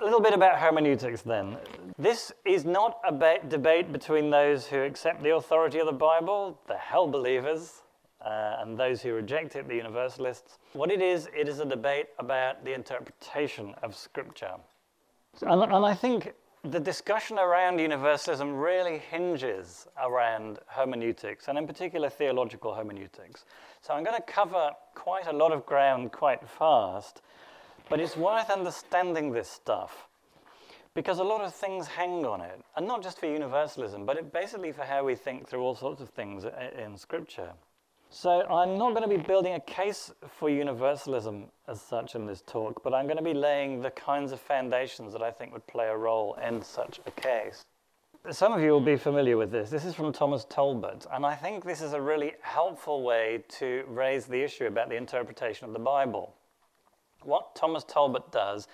A little bit about hermeneutics then. This is not a ba- debate between those who accept the authority of the Bible, the hell believers, uh, and those who reject it, the universalists. What it is, it is a debate about the interpretation of Scripture. And, and I think the discussion around universalism really hinges around hermeneutics, and in particular theological hermeneutics. So I'm going to cover quite a lot of ground quite fast, but it's worth understanding this stuff because a lot of things hang on it, and not just for universalism, but it basically for how we think through all sorts of things in Scripture. So I'm not going to be building a case for universalism as such in this talk, but I'm going to be laying the kinds of foundations that I think would play a role in such a case. Some of you will be familiar with this. This is from Thomas Talbott, and I think this is a really helpful way to raise the issue about the interpretation of the Bible. What Thomas Talbott does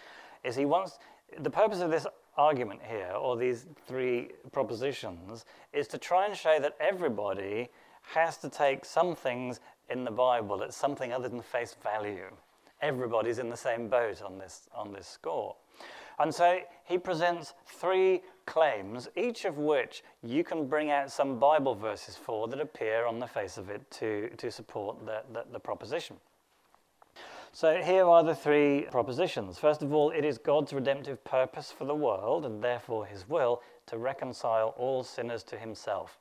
is he wants the purpose of this argument here, or these three propositions, is to try and show that everybody has to take some things in the Bible as something other than face value. Everybody's in the same boat on this, on this score. And so he presents three claims, each of which you can bring out some Bible verses for that appear on the face of it to, to support the, the, the proposition. So here are the three propositions. First of all, it is God's redemptive purpose for the world, and therefore his will, to reconcile all sinners to himself.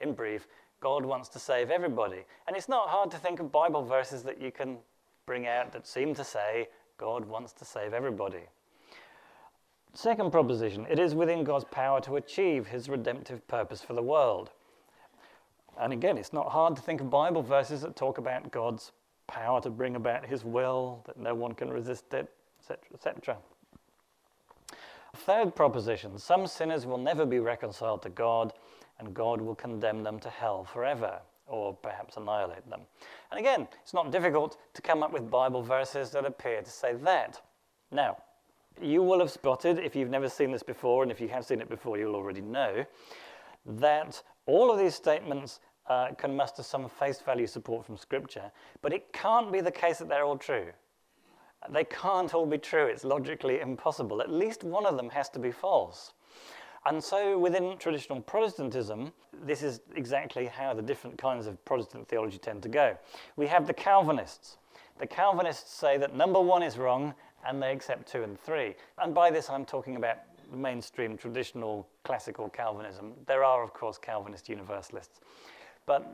In brief, God wants to save everybody. And it's not hard to think of Bible verses that you can bring out that seem to say God wants to save everybody. Second proposition it is within God's power to achieve his redemptive purpose for the world. And again, it's not hard to think of Bible verses that talk about God's power to bring about his will, that no one can resist it, etc., etc. Third proposition some sinners will never be reconciled to God and God will condemn them to hell forever, or perhaps annihilate them. And again, it's not difficult to come up with Bible verses that appear to say that. Now, you will have spotted, if you've never seen this before, and if you have seen it before, you'll already know, that all of these statements uh, can muster some face value support from Scripture, but it can't be the case that they're all true. They can't all be true. It's logically impossible. At least one of them has to be false. And so within traditional Protestantism, this is exactly how the different kinds of Protestant theology tend to go. We have the Calvinists. The Calvinists say that number one is wrong and they accept two and three. And by this, I'm talking about mainstream traditional classical Calvinism. There are, of course, Calvinist universalists. But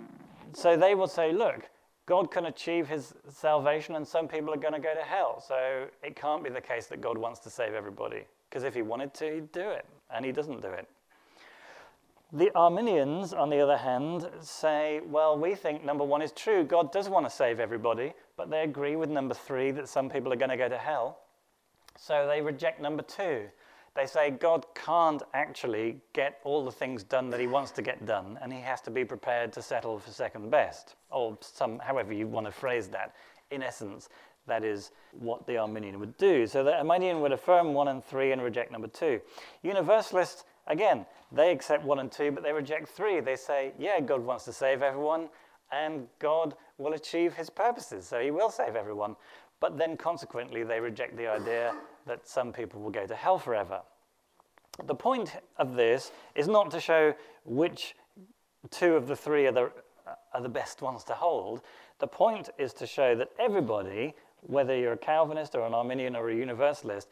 so they will say, look, God can achieve his salvation and some people are going to go to hell. So it can't be the case that God wants to save everybody. Because if he wanted to, he'd do it and he doesn't do it. The Arminians, on the other hand, say, well, we think number one is true. God does want to save everybody, but they agree with number three that some people are going to go to hell. So they reject number two. They say God can't actually get all the things done that he wants to get done, and he has to be prepared to settle for second best, or some, however you want to phrase that. In essence, that is what the Arminian would do. So the Arminian would affirm 1 and 3 and reject number 2. Universalists, again, they accept 1 and 2, but they reject 3. They say, yeah, God wants to save everyone, and God will achieve his purposes, so he will save everyone. But then consequently, they reject the idea that some people will go to hell forever. The point of this is not to show which two of the three are the, are the best ones to hold. The point is to show that everybody whether you're a Calvinist or an Arminian or a Universalist,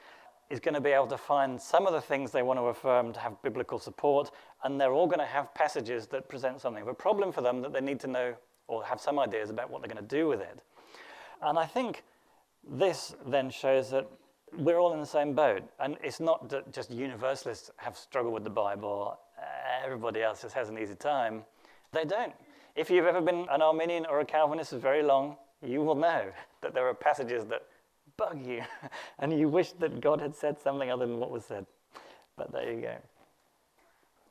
is going to be able to find some of the things they want to affirm to have biblical support, and they're all going to have passages that present something of a problem for them that they need to know or have some ideas about what they're going to do with it. And I think this then shows that we're all in the same boat. And it's not that just universalists have struggled with the Bible, everybody else just has an easy time. They don't. If you've ever been an Arminian or a Calvinist for very long, you will know that there are passages that bug you and you wish that God had said something other than what was said. But there you go.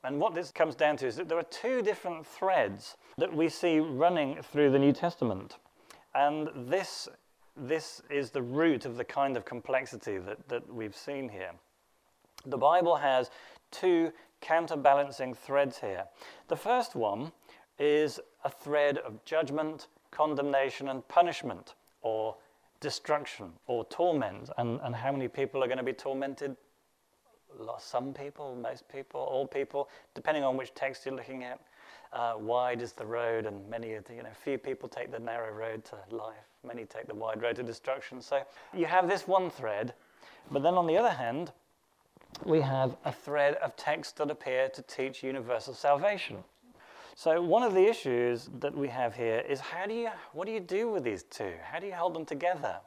And what this comes down to is that there are two different threads that we see running through the New Testament. And this, this is the root of the kind of complexity that, that we've seen here. The Bible has two counterbalancing threads here. The first one is a thread of judgment condemnation and punishment, or destruction, or torment, and, and how many people are going to be tormented some people, most people, all people, depending on which text you're looking at. Uh, wide is the road, and many, of you know, few people take the narrow road to life. Many take the wide road to destruction. So you have this one thread, but then on the other hand, we have a thread of texts that appear to teach universal salvation. So one of the issues that we have here is how do you, what do you do with these two? How do you hold them together?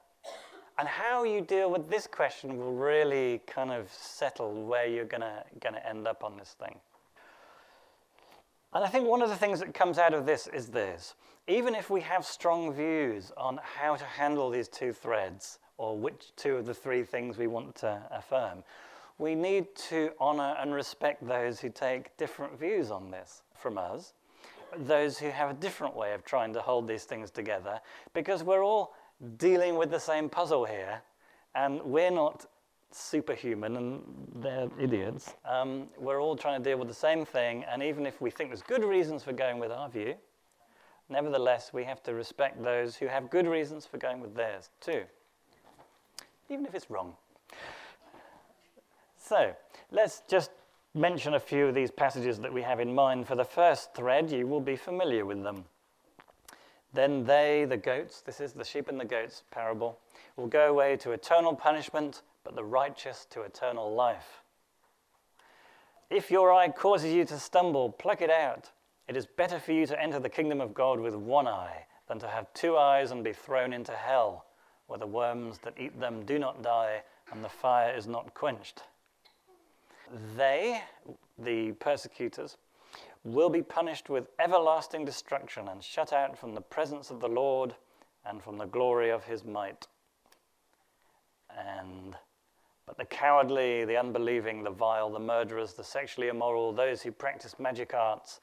And how you deal with this question will really kind of settle where you're to gonna end up on this thing. And I think one of the things that comes out of this is this. Even if we have strong views on how to handle these two threads, or which two of the three things we want to affirm, we need to honor and respect those who take different views on this from us, those who have a different way of trying to hold these things together, because we're all dealing with the same puzzle here, and we're not superhuman and they're idiots. Um, we're all trying to deal with the same thing, and even if we think there's good reasons for going with our view, nevertheless, we have to respect those who have good reasons for going with theirs too, even if it's wrong. So, let's just mention a few of these passages that we have in mind. For the first thread, you will be familiar with them. Then they, the goats, this is the sheep and the goats parable, will go away to eternal punishment, but the righteous to eternal life. If your eye causes you to stumble, pluck it out. It is better for you to enter the kingdom of God with one eye than to have two eyes and be thrown into hell, where the worms that eat them do not die and the fire is not quenched. They, the persecutors, will be punished with everlasting destruction and shut out from the presence of the Lord and from the glory of his might. And but the cowardly, the unbelieving, the vile, the murderers, the sexually immoral, those who practice magic arts,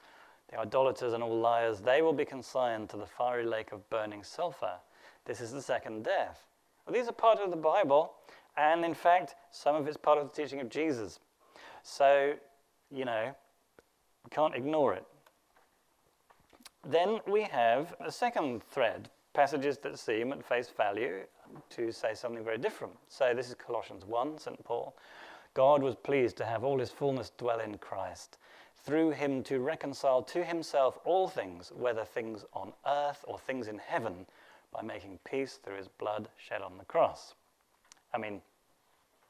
the idolaters and all liars, they will be consigned to the fiery lake of burning sulfur. This is the second death. Well, these are part of the Bible, and in fact, some of it's part of the teaching of Jesus. So, you know, we can't ignore it. Then we have a second thread, passages that seem at face value to say something very different. So this is Colossians 1, St. Paul. God was pleased to have all his fullness dwell in Christ, through him to reconcile to himself all things, whether things on earth or things in heaven, by making peace through his blood shed on the cross. I mean,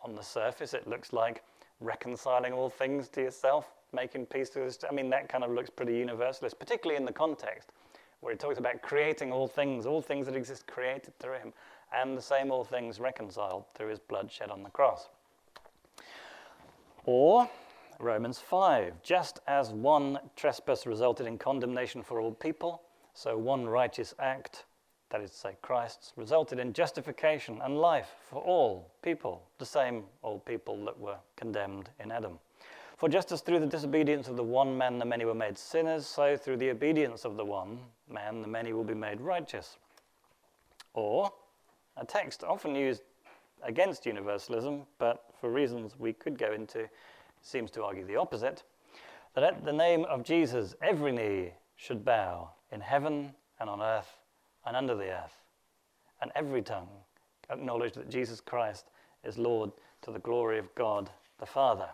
on the surface, it looks like reconciling all things to yourself, making peace through this. I mean, that kind of looks pretty universalist, particularly in the context where he talks about creating all things, all things that exist created through him, and the same all things reconciled through his blood shed on the cross. Or Romans 5 just as one trespass resulted in condemnation for all people, so one righteous act, that is to say Christ's, resulted in justification and life for all people, the same all people that were condemned in Adam. For just as through the disobedience of the one man the many were made sinners, so through the obedience of the one man the many will be made righteous. Or, a text often used against universalism, but for reasons we could go into, seems to argue the opposite, that at the name of Jesus every knee should bow in heaven and on earth and under the earth, and every tongue acknowledge that Jesus Christ is Lord to the glory of God the Father.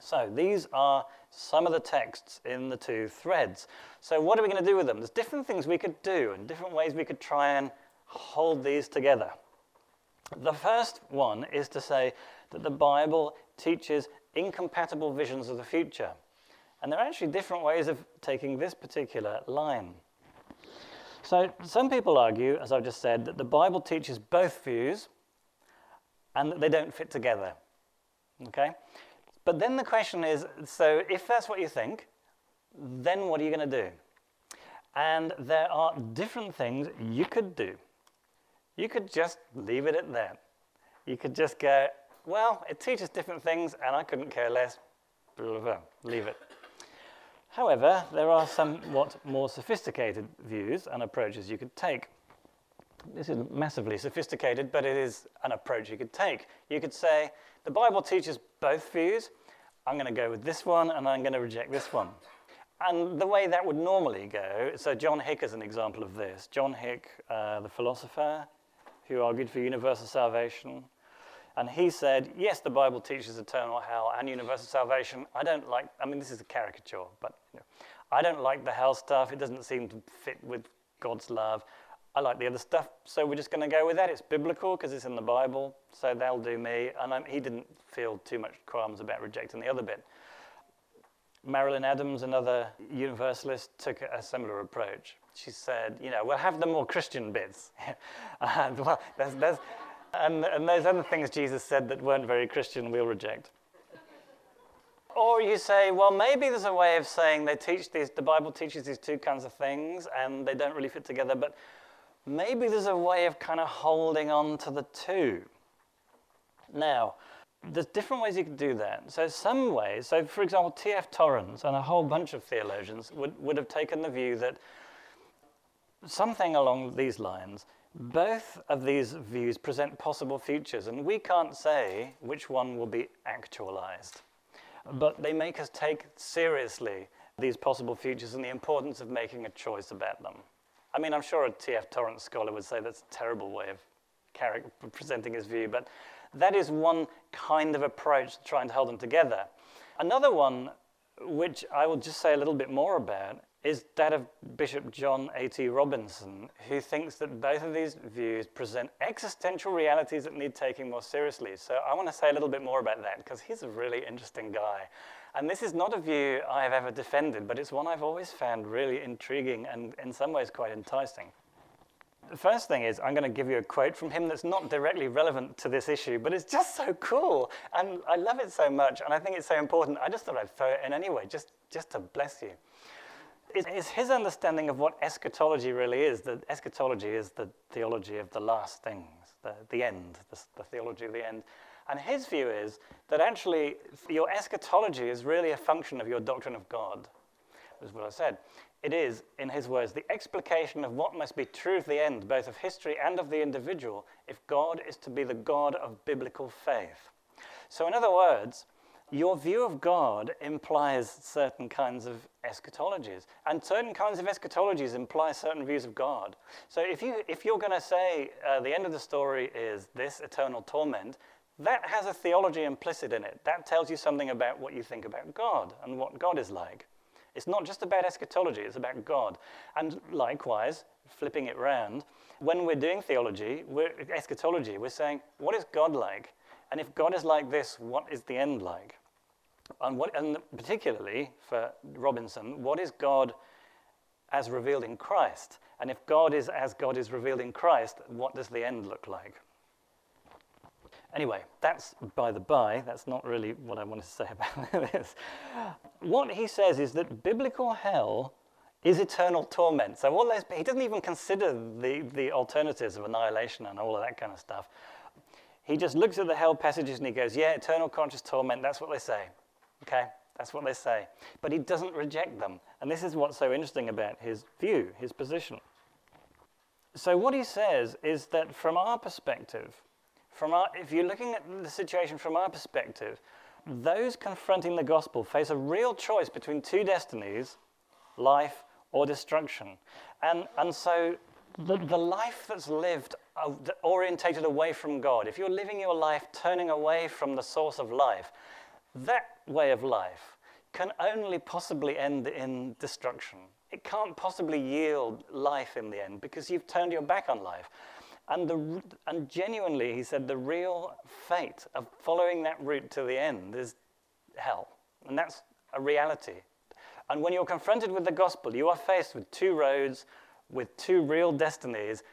So these are some of the texts in the two threads. So what are we going to do with them? There's different things we could do and different ways we could try and hold these together. The first one is to say that the Bible teaches incompatible visions of the future. And there are actually different ways of taking this particular line. So some people argue, as I've just said, that the Bible teaches both views and that they don't fit together. Okay? But then the question is so if that's what you think, then what are you going to do? And there are different things you could do. You could just leave it at that. You could just go, well, it teaches different things and I couldn't care less. Blah, blah. Leave it. However, there are somewhat more sophisticated views and approaches you could take. This is massively sophisticated, but it is an approach you could take. You could say, the Bible teaches both views. I'm going to go with this one and I'm going to reject this one. And the way that would normally go, so John Hick is an example of this. John Hick, uh, the philosopher who argued for universal salvation, And he said, Yes, the Bible teaches eternal hell and universal salvation. I don't like, I mean, this is a caricature, but you know, I don't like the hell stuff. It doesn't seem to fit with God's love. I like the other stuff, so we're just going to go with that. It's biblical because it's in the Bible, so that'll do me. And I'm, he didn't feel too much qualms about rejecting the other bit. Marilyn Adams, another universalist, took a similar approach. She said, you know, we'll have the more Christian bits. and, well, there's, and, and those other things Jesus said that weren't very Christian, we'll reject. Or you say, well, maybe there's a way of saying they teach these, the Bible teaches these two kinds of things and they don't really fit together, but maybe there's a way of kind of holding on to the two. Now, there's different ways you can do that. So some ways, so for example, T.F. Torrance and a whole bunch of theologians would, would have taken the view that something along these lines, both of these views present possible futures, and we can't say which one will be actualized. But they make us take seriously these possible futures and the importance of making a choice about them. I mean, I'm sure a T.F. Torrance scholar would say that's a terrible way of presenting his view, but that is one kind of approach to trying to hold them together. Another one, which I will just say a little bit more about, is that of Bishop John A.T. Robinson, who thinks that both of these views present existential realities that need taking more seriously. So I want to say a little bit more about that because he's a really interesting guy. And this is not a view I have ever defended, but it's one I've always found really intriguing and in some ways quite enticing. The first thing is, I'm going to give you a quote from him that's not directly relevant to this issue, but it's just so cool. And I love it so much, and I think it's so important. I just thought I'd throw it in anyway, just, just to bless you. It's his understanding of what eschatology really is. That eschatology is the theology of the last things, the, the end, the, the theology of the end. And his view is that actually your eschatology is really a function of your doctrine of God, is what I said. It is, in his words, the explication of what must be true of the end, both of history and of the individual, if God is to be the God of biblical faith. So, in other words, your view of God implies certain kinds of eschatologies, and certain kinds of eschatologies imply certain views of God. So, if, you, if you're going to say uh, the end of the story is this eternal torment, that has a theology implicit in it. That tells you something about what you think about God and what God is like. It's not just about eschatology, it's about God. And likewise, flipping it round, when we're doing theology, we're, eschatology, we're saying, what is God like? And if God is like this, what is the end like? And, what, and particularly for Robinson, what is God as revealed in Christ? And if God is as God is revealed in Christ, what does the end look like? Anyway, that's by the by, that's not really what I wanted to say about this. What he says is that biblical hell is eternal torment. So all those, he doesn't even consider the, the alternatives of annihilation and all of that kind of stuff. He just looks at the hell passages and he goes, yeah, eternal conscious torment, that's what they say. Okay, that's what they say. But he doesn't reject them. And this is what's so interesting about his view, his position. So what he says is that from our perspective, from our, if you're looking at the situation from our perspective, those confronting the gospel face a real choice between two destinies life or destruction. And, and so the, the life that's lived uh, orientated away from God, if you're living your life turning away from the source of life, that way of life can only possibly end in destruction. It can't possibly yield life in the end because you've turned your back on life. And, the, and genuinely, he said, the real fate of following that route to the end is hell. And that's a reality. And when you're confronted with the gospel, you are faced with two roads, with two real destinies,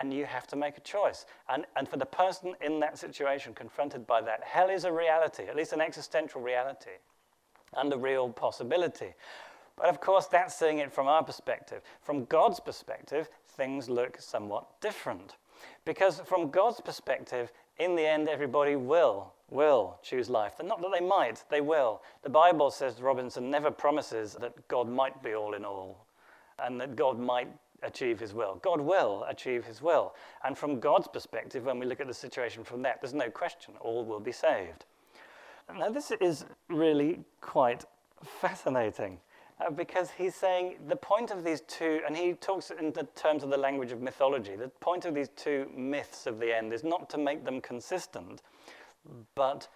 and you have to make a choice. And, and for the person in that situation confronted by that, hell is a reality, at least an existential reality, and a real possibility. But of course, that's seeing it from our perspective. From God's perspective, things look somewhat different. Because from God's perspective, in the end, everybody will, will choose life. Not that they might, they will. The Bible says, Robinson never promises that God might be all in all and that God might achieve his will. God will achieve his will. And from God's perspective, when we look at the situation from that, there's no question, all will be saved. Now, this is really quite fascinating uh, because he's saying the point of these two, and he talks in the terms of the language of mythology, the point of these two myths of the end is not to make them consistent, but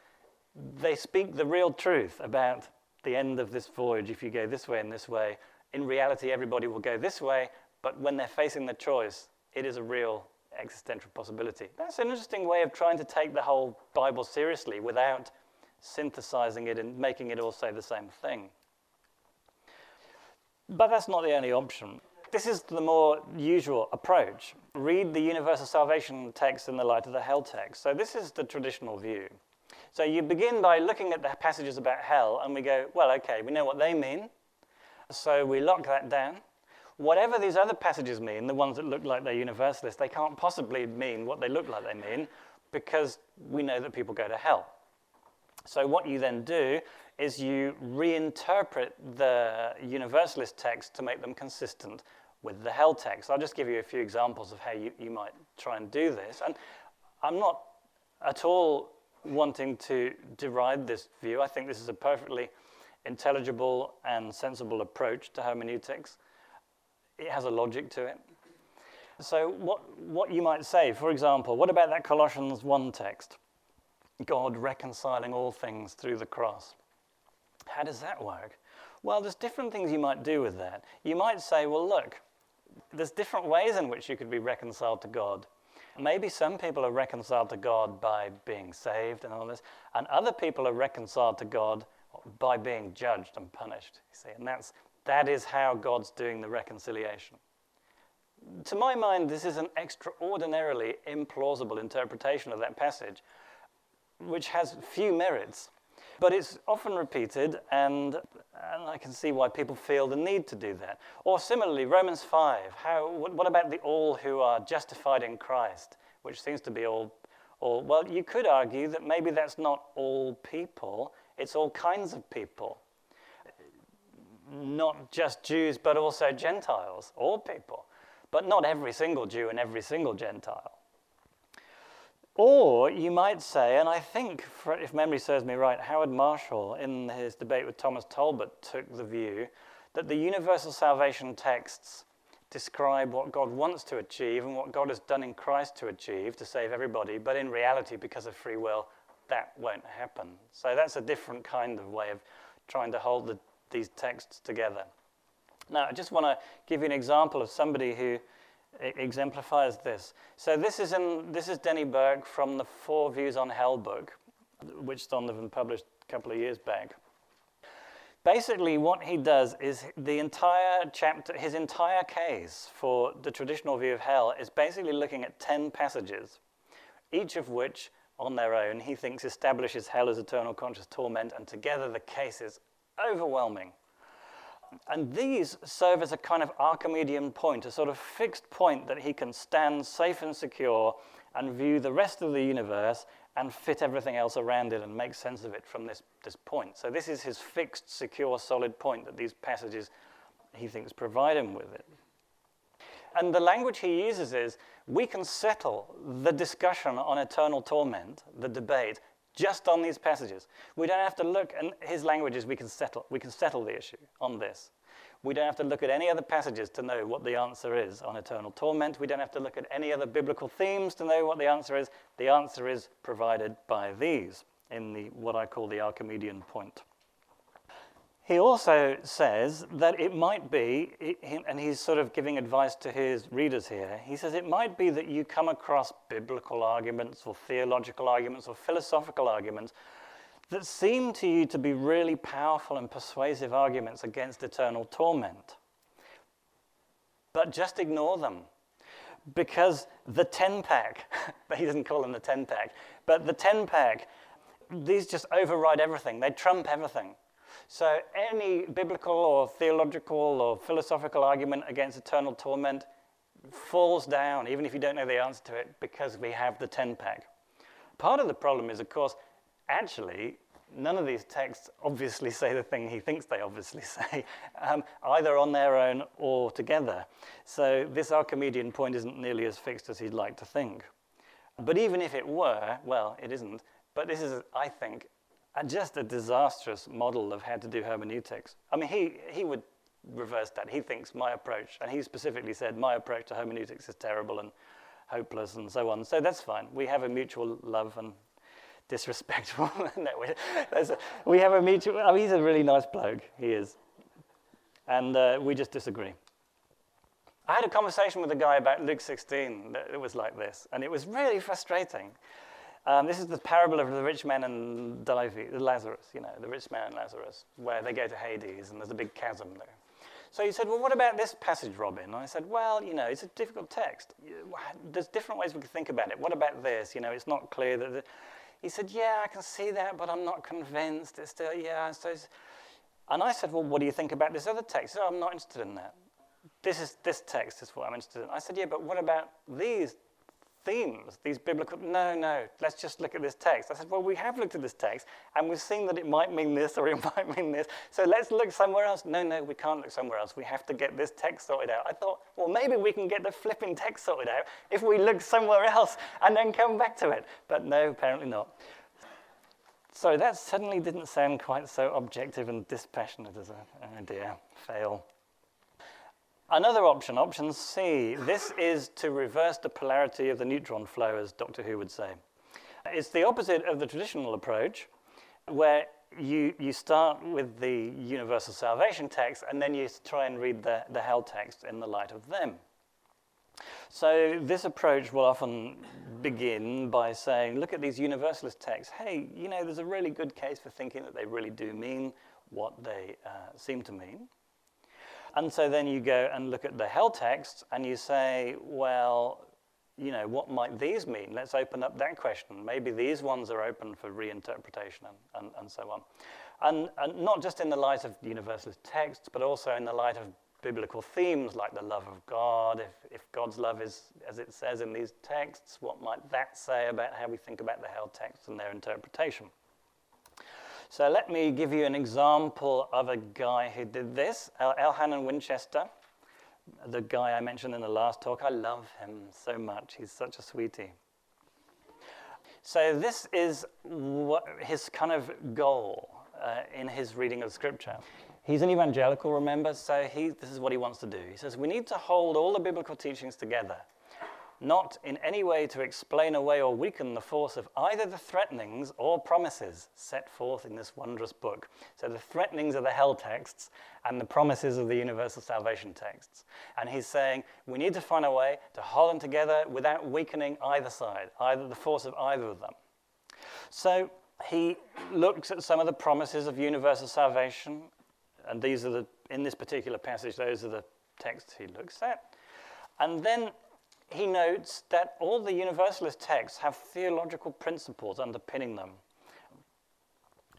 they speak the real truth about the end of this voyage if you go this way and this way. In reality, everybody will go this way, but when they're facing the choice, it is a real existential possibility. That's an interesting way of trying to take the whole Bible seriously without synthesizing it and making it all say the same thing. But that's not the only option. This is the more usual approach. Read the universal salvation text in the light of the hell text. So, this is the traditional view. So, you begin by looking at the passages about hell, and we go, well, okay, we know what they mean. So, we lock that down. Whatever these other passages mean, the ones that look like they're universalist, they can't possibly mean what they look like they mean because we know that people go to hell. So, what you then do is you reinterpret the universalist text to make them consistent with the hell text. I'll just give you a few examples of how you, you might try and do this. And I'm not at all wanting to deride this view. I think this is a perfectly intelligible and sensible approach to hermeneutics. It has a logic to it. So, what, what you might say, for example, what about that Colossians 1 text? God reconciling all things through the cross. How does that work? Well, there's different things you might do with that. You might say, well, look, there's different ways in which you could be reconciled to God. Maybe some people are reconciled to God by being saved and all this, and other people are reconciled to God by being judged and punished. You see, and that's that is how God's doing the reconciliation. To my mind, this is an extraordinarily implausible interpretation of that passage, which has few merits. But it's often repeated, and, and I can see why people feel the need to do that. Or similarly, Romans 5, how, what about the all who are justified in Christ, which seems to be all, all, well, you could argue that maybe that's not all people, it's all kinds of people. Not just Jews, but also Gentiles, all people. But not every single Jew and every single Gentile. Or you might say, and I think, if memory serves me right, Howard Marshall, in his debate with Thomas Talbott, took the view that the universal salvation texts describe what God wants to achieve and what God has done in Christ to achieve to save everybody, but in reality, because of free will, that won't happen. So that's a different kind of way of trying to hold the, these texts together. Now, I just want to give you an example of somebody who exemplifies this. So this is, in, this is Denny Burk from the Four Views on Hell book, which Zondervan published a couple of years back. Basically, what he does is the entire chapter, his entire case for the traditional view of hell is basically looking at 10 passages, each of which, on their own, he thinks establishes hell as eternal conscious torment, and together the case is overwhelming. And these serve as a kind of Archimedean point, a sort of fixed point that he can stand safe and secure and view the rest of the universe and fit everything else around it and make sense of it from this, this point. So, this is his fixed, secure, solid point that these passages he thinks provide him with it. And the language he uses is we can settle the discussion on eternal torment, the debate, just on these passages. We don't have to look, and his language is we can settle, we can settle the issue on this. We don't have to look at any other passages to know what the answer is on eternal torment. We don't have to look at any other biblical themes to know what the answer is. The answer is provided by these in the what I call the Archimedean point. He also says that it might be, and he's sort of giving advice to his readers here, he says it might be that you come across biblical arguments or theological arguments or philosophical arguments that seem to you to be really powerful and persuasive arguments against eternal torment. But just ignore them. Because the 10 pack, but he doesn't call them the 10 pack, but the 10 pack, these just override everything. They trump everything. So any biblical or theological or philosophical argument against eternal torment falls down, even if you don't know the answer to it, because we have the 10 pack. Part of the problem is, of course, actually, none of these texts obviously say the thing he thinks they obviously say, um, either on their own or together. So this Archimedean point isn't nearly as fixed as he'd like to think. But even if it were, well, it isn't. But this is, I think, just a disastrous model of how to do hermeneutics. I mean, he, he would reverse that. He thinks my approach, and he specifically said, my approach to hermeneutics is terrible and hopeless and so on. So that's fine. We have a mutual love and disrespectful. no, we, a, we have a mutual, I mean, he's a really nice bloke, he is. And uh, we just disagree. I had a conversation with a guy about Luke 16 that it was like this, and it was really frustrating. Um, this is the parable of the rich man and Lazarus, you know, the rich man and Lazarus, where they go to Hades and there's a big chasm there. So he said, Well, what about this passage, Robin? And I said, Well, you know, it's a difficult text. There's different ways we can think about it. What about this? You know, it's not clear that. The... He said, Yeah, I can see that, but I'm not convinced. It's still, yeah. So and I said, Well, what do you think about this other text? He said, oh, I'm not interested in that. This, is, this text is what I'm interested in. I said, Yeah, but what about these themes, these biblical. No, no, let's just look at this text. I said, well, we have looked at this text and we've seen that it might mean this or it might mean this. So let's look somewhere else. No, no, we can't look somewhere else. We have to get this text sorted out. I thought, well, maybe we can get the flipping text sorted out if we look somewhere else and then come back to it. But no, apparently not. So that suddenly didn't sound quite so objective and dispassionate as a, oh dear, fail. Another option, option C, this is to reverse the polarity of the neutron flow, as Doctor Who would say. It's the opposite of the traditional approach, where you, you start with the universal salvation text and then you try and read the, the hell text in the light of them. So, this approach will often begin by saying, look at these universalist texts. Hey, you know, there's a really good case for thinking that they really do mean what they uh, seem to mean. And so then you go and look at the hell text and you say, well, you know, what might these mean? Let's open up that question. Maybe these ones are open for reinterpretation and, and, and so on. And, and not just in the light of universalist texts, but also in the light of biblical themes like the love of God. If, if God's love is, as it says in these texts, what might that say about how we think about the hell texts and their interpretation? So let me give you an example of a guy who did this, Elhanan Winchester, the guy I mentioned in the last talk. I love him so much. He's such a sweetie. So this is what his kind of goal uh, in his reading of Scripture. He's an evangelical, remember, so he, this is what he wants to do. He says, We need to hold all the biblical teachings together not in any way to explain away or weaken the force of either the threatenings or promises set forth in this wondrous book. So, the threatenings are the hell texts, and the promises of the universal salvation texts. And he's saying we need to find a way to hold them together without weakening either side, either the force of either of them. So, he looks at some of the promises of universal salvation, and these are the, in this particular passage, those are the texts he looks at. And then he notes that all the Universalist texts have theological principles underpinning them.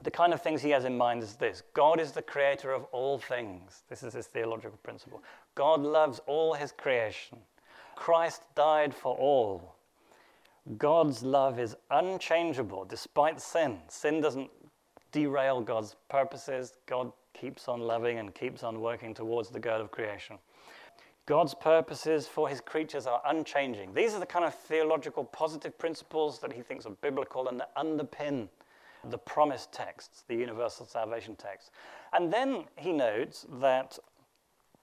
The kind of things he has in mind is this God is the creator of all things. This is his theological principle. God loves all his creation. Christ died for all. God's love is unchangeable despite sin. Sin doesn't derail God's purposes. God keeps on loving and keeps on working towards the good of creation. God's purposes for his creatures are unchanging. These are the kind of theological positive principles that he thinks are biblical and that underpin the promised texts, the universal salvation texts. And then he notes that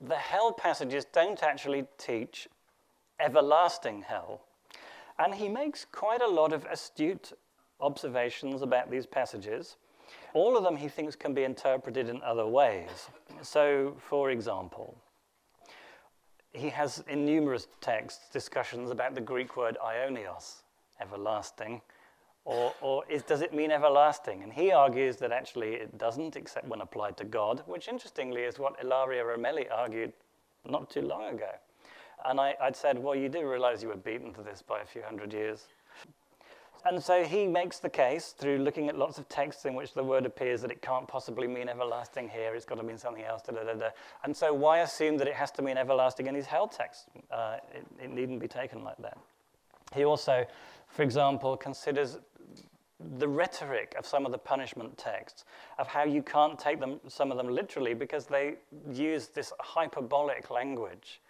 the hell passages don't actually teach everlasting hell. And he makes quite a lot of astute observations about these passages. All of them he thinks can be interpreted in other ways. So, for example, he has in numerous texts discussions about the Greek word aionios, everlasting, or, or is, does it mean everlasting? And he argues that actually it doesn't, except when applied to God, which interestingly is what Ilaria Ramelli argued not too long ago. And I, would said, well, you do realize you were beaten to this by a few hundred years. And so he makes the case through looking at lots of texts in which the word appears that it can't possibly mean everlasting here, it's got to mean something else. Da, da, da, and so, why assume that it has to mean everlasting in these hell texts? Uh, it, it needn't be taken like that. He also, for example, considers the rhetoric of some of the punishment texts, of how you can't take them, some of them literally because they use this hyperbolic language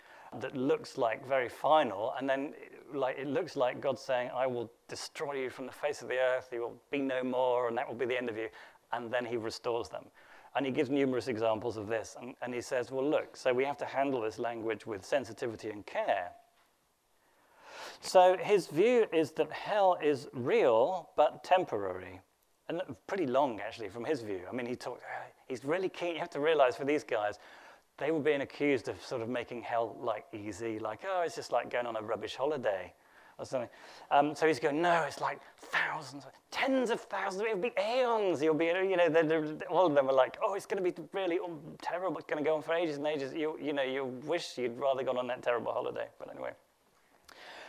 that looks like very final, and then like it looks like God saying, "I will destroy you from the face of the earth. You will be no more, and that will be the end of you." And then He restores them. And he gives numerous examples of this. And, and he says, well, look, so we have to handle this language with sensitivity and care. So his view is that hell is real but temporary. And pretty long, actually, from his view. I mean, he talked, he's really keen. You have to realize for these guys, they were being accused of sort of making hell like easy, like, oh, it's just like going on a rubbish holiday or something. Um, so he's going, no, it's like thousands, tens of thousands, it'll be aeons. You'll be, you know, they're, they're, all of them are like, oh, it's going to be really terrible. It's going to go on for ages and ages. You, you know, you wish you'd rather gone on that terrible holiday. But anyway.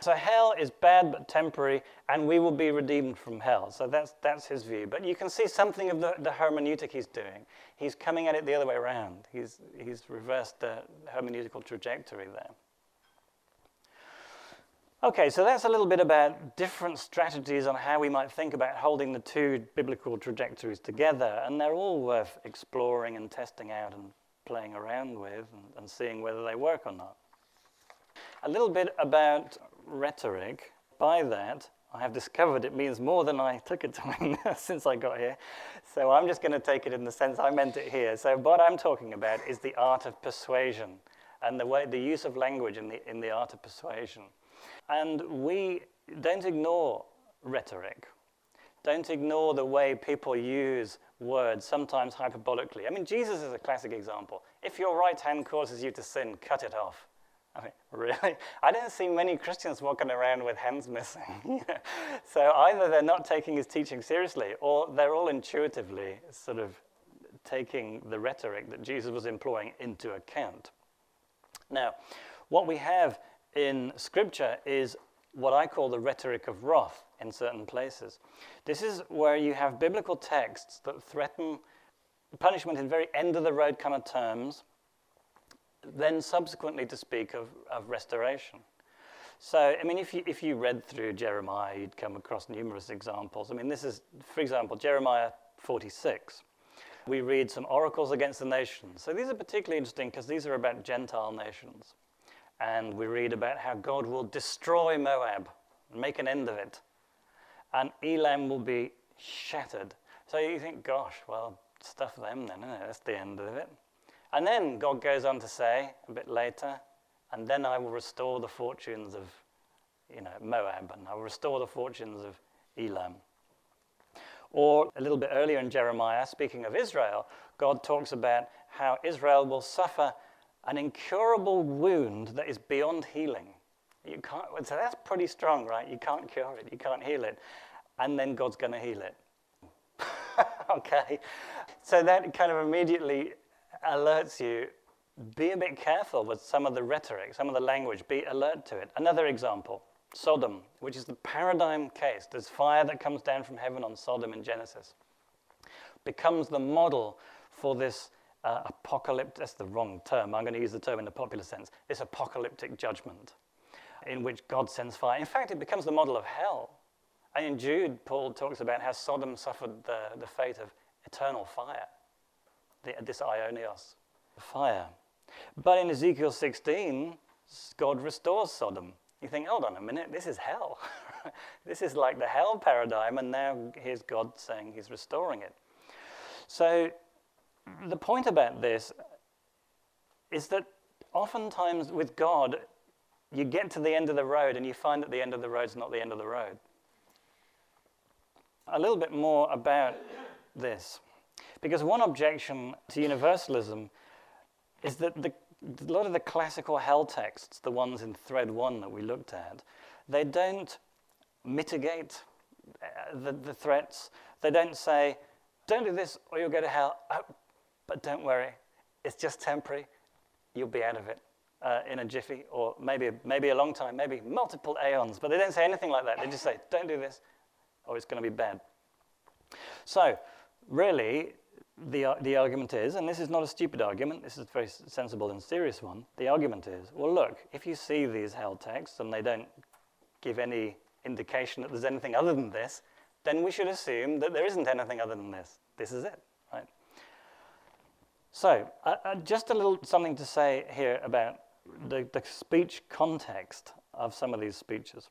So hell is bad but temporary, and we will be redeemed from hell. So that's, that's his view. But you can see something of the, the hermeneutic he's doing. He's coming at it the other way around. He's, he's reversed the hermeneutical trajectory there. Okay, so that's a little bit about different strategies on how we might think about holding the two biblical trajectories together, and they're all worth exploring and testing out and playing around with and, and seeing whether they work or not. A little bit about rhetoric. By that, I have discovered it means more than I took it to mean since I got here. So I'm just going to take it in the sense I meant it here. So what I'm talking about is the art of persuasion and the way the use of language in the in the art of persuasion. And we don't ignore rhetoric. Don't ignore the way people use words, sometimes hyperbolically. I mean, Jesus is a classic example. If your right hand causes you to sin, cut it off. I mean, really? I don't see many Christians walking around with hands missing. so either they're not taking his teaching seriously, or they're all intuitively sort of taking the rhetoric that Jesus was employing into account. Now, what we have in Scripture is what I call the rhetoric of wrath in certain places. This is where you have biblical texts that threaten punishment in very end of the road kind of terms, then subsequently to speak of, of restoration. So, I mean, if you, if you read through Jeremiah, you'd come across numerous examples. I mean, this is, for example, Jeremiah 46. We read some oracles against the nations. So these are particularly interesting because these are about Gentile nations and we read about how God will destroy Moab and make an end of it, and Elam will be shattered. So you think, gosh, well, stuff them then, isn't it? That's the end of it. And then God goes on to say a bit later, and then I will restore the fortunes of, you know, Moab, and I will restore the fortunes of Elam. Or a little bit earlier in Jeremiah, speaking of Israel, God talks about how Israel will suffer an incurable wound that is beyond healing. You can't, so that's pretty strong, right? You can't cure it, you can't heal it. And then God's going to heal it. okay? So that kind of immediately alerts you be a bit careful with some of the rhetoric, some of the language, be alert to it. Another example Sodom, which is the paradigm case. There's fire that comes down from heaven on Sodom in Genesis, becomes the model for this uh, apocalyptic, that's the wrong term, I'm going to use the term in the popular sense, this apocalyptic judgment in which God sends fire. In fact, it becomes the model of hell. And in Jude, Paul talks about how Sodom suffered the, the fate of eternal fire, this Aionios fire. But in Ezekiel 16, God restores Sodom. You think, hold on a minute, this is hell. this is like the hell paradigm, and now here's God saying he's restoring it. So the point about this is that oftentimes with God, you get to the end of the road and you find that the end of the road is not the end of the road. A little bit more about this. Because one objection to universalism is that the, a lot of the classical hell texts, the ones in thread one that we looked at, they don't mitigate uh, the, the threats. They don't say, don't do this or you'll go to hell. Oh, but don't worry, it's just temporary. You'll be out of it uh, in a jiffy, or maybe, maybe a long time, maybe multiple aeons. But they don't say anything like that. They just say, don't do this, or it's going to be bad. So, really, the, the argument is, and this is not a stupid argument, this is a very sensible and serious one. The argument is, well, look, if you see these held texts and they don't give any indication that there's anything other than this, then we should assume that there isn't anything other than this. This is it. Right? So, uh, uh, just a little something to say here about the, the speech context of some of these speeches.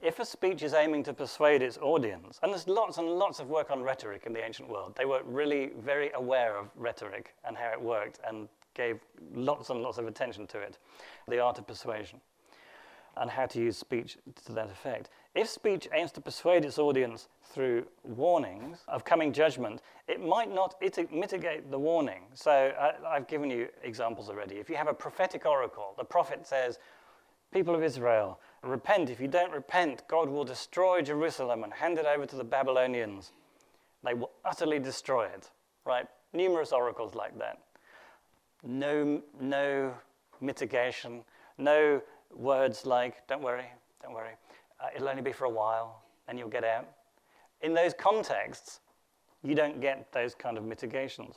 If a speech is aiming to persuade its audience, and there's lots and lots of work on rhetoric in the ancient world, they were really very aware of rhetoric and how it worked and gave lots and lots of attention to it, the art of persuasion. and how to use speech to that effect. If speech aims to persuade its audience through warnings of coming judgment, it might not it- mitigate the warning. So I, I've given you examples already. If you have a prophetic oracle, the prophet says, People of Israel, repent. If you don't repent, God will destroy Jerusalem and hand it over to the Babylonians. They will utterly destroy it. Right? Numerous oracles like that. No, no mitigation, no words like, don't worry, don't worry, uh, it'll only be for a while, and you'll get out. In those contexts, you don't get those kind of mitigations.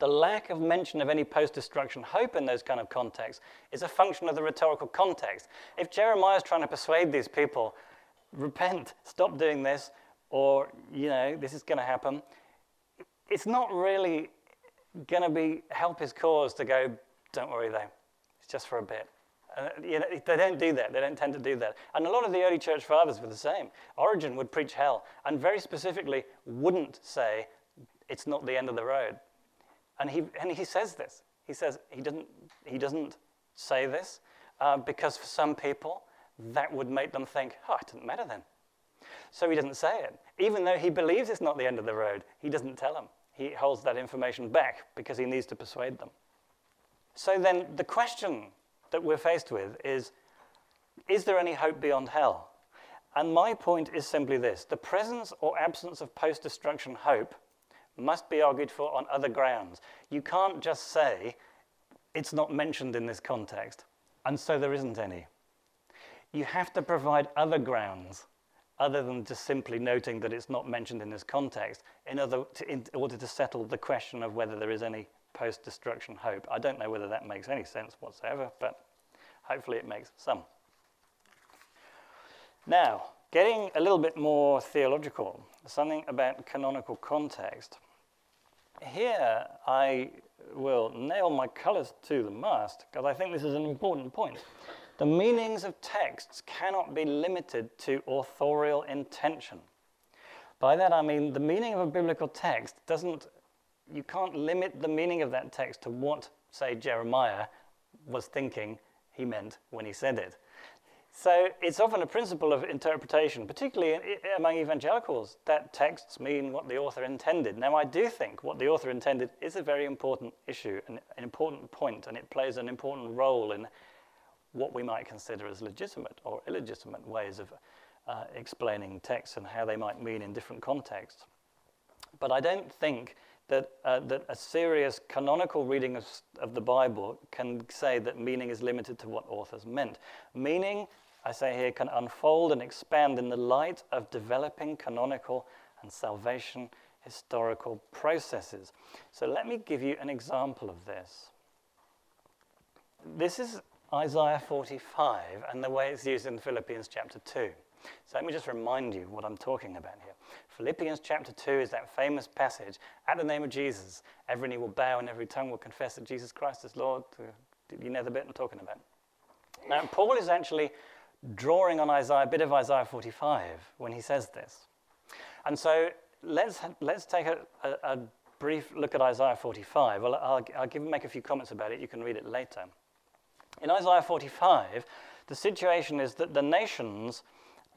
The lack of mention of any post destruction hope in those kind of contexts is a function of the rhetorical context. If Jeremiah is trying to persuade these people, repent, stop doing this, or, you know, this is going to happen, it's not really going to be help his cause to go, don't worry though, it's just for a bit. Uh, you know, they don't do that. They don't tend to do that. And a lot of the early church fathers were the same. Origen would preach hell and very specifically wouldn't say it's not the end of the road. And he, and he says this. He says he doesn't, he doesn't say this uh, because for some people that would make them think, oh, it doesn't matter then. So he doesn't say it. Even though he believes it's not the end of the road, he doesn't tell them. He holds that information back because he needs to persuade them. So then the question that we're faced with is Is there any hope beyond hell? And my point is simply this the presence or absence of post destruction hope must be argued for on other grounds. You can't just say it's not mentioned in this context, and so there isn't any. You have to provide other grounds other than just simply noting that it's not mentioned in this context in, other, to, in order to settle the question of whether there is any post destruction hope. I don't know whether that makes any sense whatsoever, but hopefully it makes some. Now, getting a little bit more theological, something about canonical context. Here I will nail my colors to the mast because I think this is an important point. The meanings of texts cannot be limited to authorial intention. By that I mean the meaning of a biblical text doesn't, you can't limit the meaning of that text to what, say, Jeremiah was thinking he meant when he said it. So it's often a principle of interpretation, particularly among evangelicals, that texts mean what the author intended. Now, I do think what the author intended is a very important issue, an, an important point, and it plays an important role in what we might consider as legitimate or illegitimate ways of uh, explaining texts and how they might mean in different contexts. But I don't think that, uh, that a serious canonical reading of, of the Bible can say that meaning is limited to what authors meant. Meaning, I say here, can unfold and expand in the light of developing canonical and salvation historical processes. So let me give you an example of this. This is Isaiah 45 and the way it's used in Philippians chapter 2. So let me just remind you what I'm talking about here. Philippians chapter 2 is that famous passage at the name of Jesus, every knee will bow and every tongue will confess that Jesus Christ is Lord. Uh, you know the bit I'm talking about. Now, Paul is actually drawing on Isaiah, a bit of Isaiah 45 when he says this. And so let's, let's take a, a, a brief look at Isaiah 45. Well, I'll, I'll give, make a few comments about it. You can read it later. In Isaiah 45, the situation is that the nations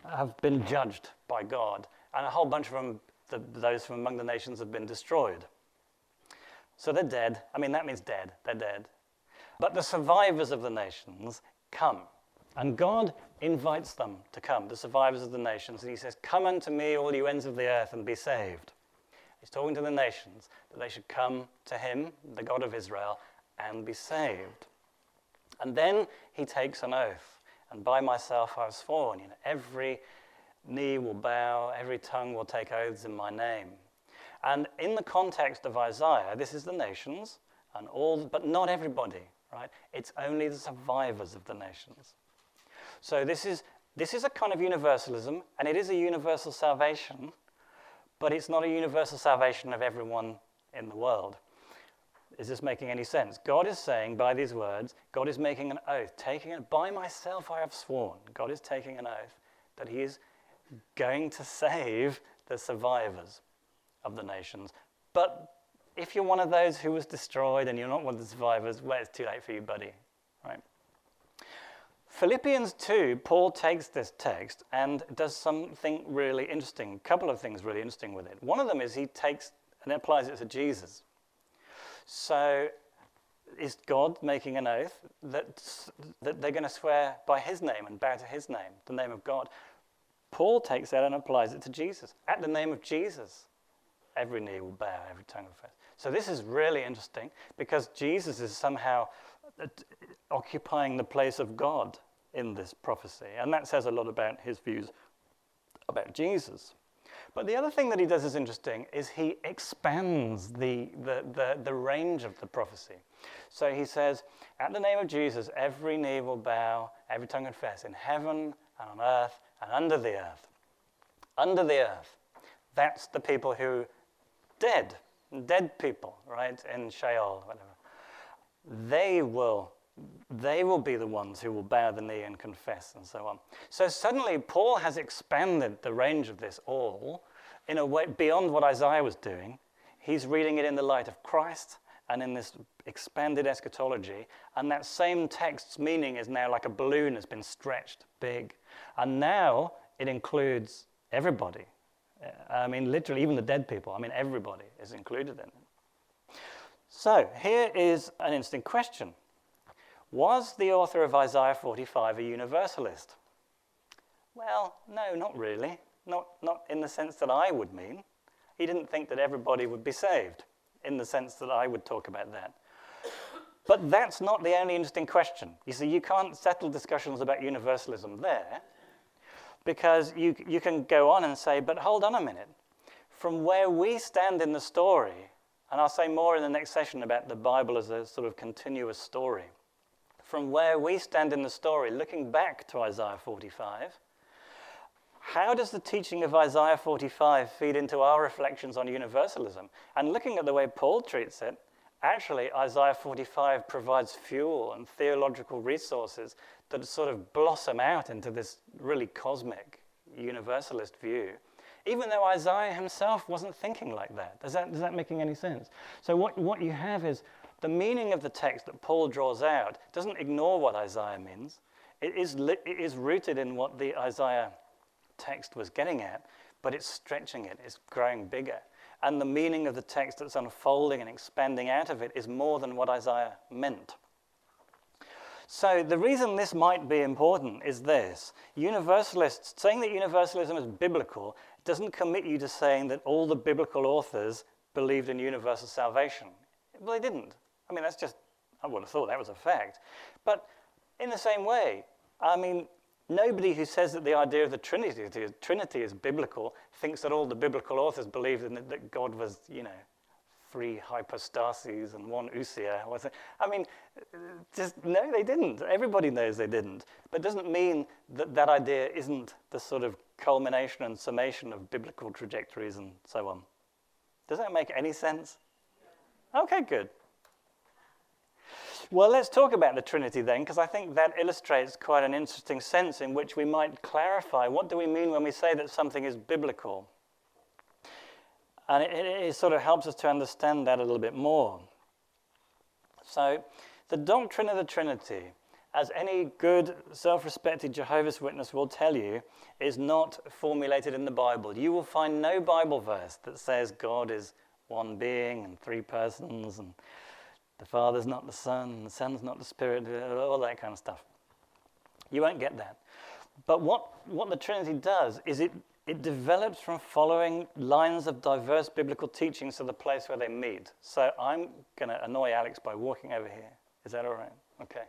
have been judged by God, and a whole bunch of them, the, those from among the nations, have been destroyed. So they're dead. I mean, that means dead. They're dead. But the survivors of the nations come. And God invites them to come, the survivors of the nations. And He says, Come unto me, all you ends of the earth, and be saved. He's talking to the nations that they should come to Him, the God of Israel, and be saved. And then He takes an oath and by myself I have sworn. You know, every knee will bow, every tongue will take oaths in my name. And in the context of Isaiah, this is the nations, and all, but not everybody, right? It's only the survivors of the nations. So this is, this is a kind of universalism, and it is a universal salvation, but it's not a universal salvation of everyone in the world. Is this making any sense? God is saying by these words, God is making an oath, taking it by myself I have sworn. God is taking an oath that He is going to save the survivors of the nations. But if you're one of those who was destroyed and you're not one of the survivors, well, it's too late for you, buddy. Right? Philippians 2, Paul takes this text and does something really interesting, a couple of things really interesting with it. One of them is he takes and applies it to Jesus. So is God making an oath that, that they're going to swear by his name and bow to his name, the name of God? Paul takes that and applies it to Jesus. At the name of Jesus, every knee will bow, every tongue will confess. So this is really interesting because Jesus is somehow uh, occupying the place of God in this prophecy. And that says a lot about his views about Jesus. But the other thing that he does is interesting is he expands the, the, the, the, range of the prophecy. So he says, At the name of Jesus, every knee will bow, every tongue confess, in heaven and on earth and under the earth. Under the earth. That's the people who dead, dead people, right, in Sheol, whatever. They will they will be the ones who will bow the knee and confess and so on. So suddenly, Paul has expanded the range of this all in a way beyond what Isaiah was doing. He's reading it in the light of Christ and in this expanded eschatology. And that same text's meaning is now like a balloon has been stretched big. And now it includes everybody. Uh, I mean, literally, even the dead people. I mean, everybody is included in it. So here is an interesting question was the author of Isaiah 45 a universalist? Well, no, not really. Not, not in the sense that I would mean. He didn't think that everybody would be saved, in the sense that I would talk about that. But that's not the only interesting question. You see, you can't settle discussions about universalism there because you, you can go on and say, but hold on a minute. From where we stand in the story, and I'll say more in the next session about the Bible as a sort of continuous story from where we stand in the story, looking back to Isaiah 45, how does the teaching of Isaiah 45 feed into our reflections on universalism? And looking at the way Paul treats it, actually, Isaiah 45 provides fuel and theological resources that sort of blossom out into this really cosmic universalist view, even though Isaiah himself wasn't thinking like that. Does that, does that making any sense? So, what, what you have is the meaning of the text that Paul draws out doesn't ignore what Isaiah means. It is, it is rooted in what the Isaiah text was getting at, but it's stretching it, it's growing bigger. And the meaning of the text that's unfolding and expanding out of it is more than what Isaiah meant. So, the reason this might be important is this Universalists, saying that universalism is biblical, doesn't commit you to saying that all the biblical authors believed in universal salvation. Well, they didn't. I mean, that's just, I would have thought that was a fact. But in the same way, I mean, nobody who says that the idea of the Trinity, the Trinity is biblical thinks that all the biblical authors believed in that God was, you know, three hypostases and one it? I mean, just no, they didn't. Everybody knows they didn't. But it doesn't mean that that idea isn't the sort of culmination and summation of biblical trajectories and so on. Does that make any sense? Okay, good. Well, let's talk about the Trinity then, because I think that illustrates quite an interesting sense in which we might clarify what do we mean when we say that something is biblical. And it, it sort of helps us to understand that a little bit more. So, the doctrine of the Trinity, as any good, self respected Jehovah's Witness will tell you, is not formulated in the Bible. You will find no Bible verse that says God is one being and three persons and the Father's not the Son, the Son's not the Spirit, all that kind of stuff. You won't get that. But what, what the Trinity does is it, it develops from following lines of diverse biblical teachings to the place where they meet. So I'm going to annoy Alex by walking over here. Is that all right? Okay.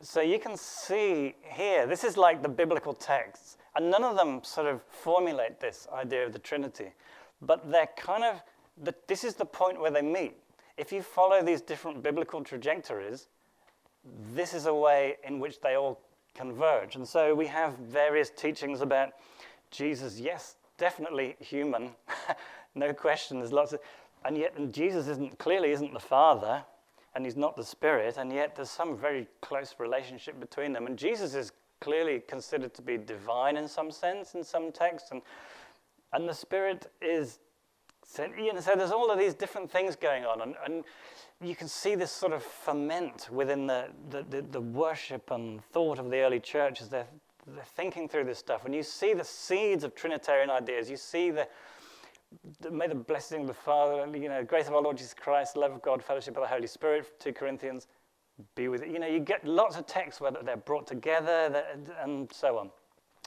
So you can see here, this is like the biblical texts, and none of them sort of formulate this idea of the Trinity, but they're kind of, the, this is the point where they meet if you follow these different biblical trajectories, this is a way in which they all converge. And so we have various teachings about Jesus, yes, definitely human, no question. There's lots of, and yet and Jesus isn't clearly isn't the Father, and he's not the Spirit, and yet there's some very close relationship between them. And Jesus is clearly considered to be divine in some sense, in some texts, and and the Spirit is So, you know, so there's all of these different things going on, and, and you can see this sort of ferment within the, the, the, the worship and thought of the early church as they're, they're thinking through this stuff. And you see the seeds of Trinitarian ideas. You see the, the may the blessing of the Father, you know, grace of our Lord Jesus Christ, love of God, fellowship of the Holy Spirit, 2 Corinthians, be with it. You know, you get lots of texts where they're brought together and so on.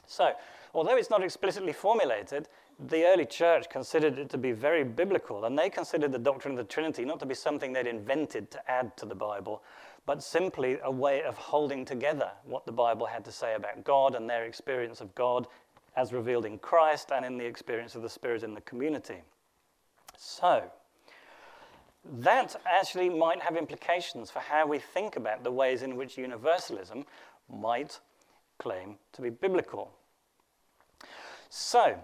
So, although it's not explicitly formulated, the early church considered it to be very biblical, and they considered the doctrine of the Trinity not to be something they'd invented to add to the Bible, but simply a way of holding together what the Bible had to say about God and their experience of God as revealed in Christ and in the experience of the Spirit in the community. So, that actually might have implications for how we think about the ways in which universalism might claim to be biblical. So,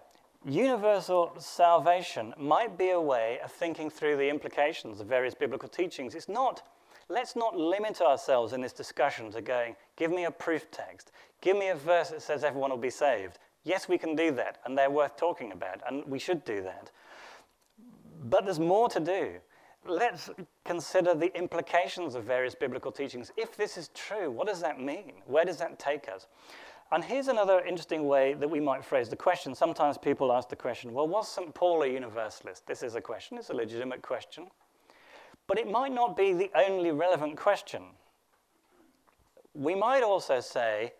universal salvation might be a way of thinking through the implications of various biblical teachings. It's not, let's not limit ourselves in this discussion to going, give me a proof text, give me a verse that says everyone will be saved. Yes, we can do that, and they're worth talking about, and we should do that. But there's more to do. Let's consider the implications of various biblical teachings. If this is true, what does that mean? Where does that take us? And here's another interesting way that we might phrase the question. Sometimes people ask the question, well, was St. Paul a universalist? This is a question, it's a legitimate question. But it might not be the only relevant question. We might also say,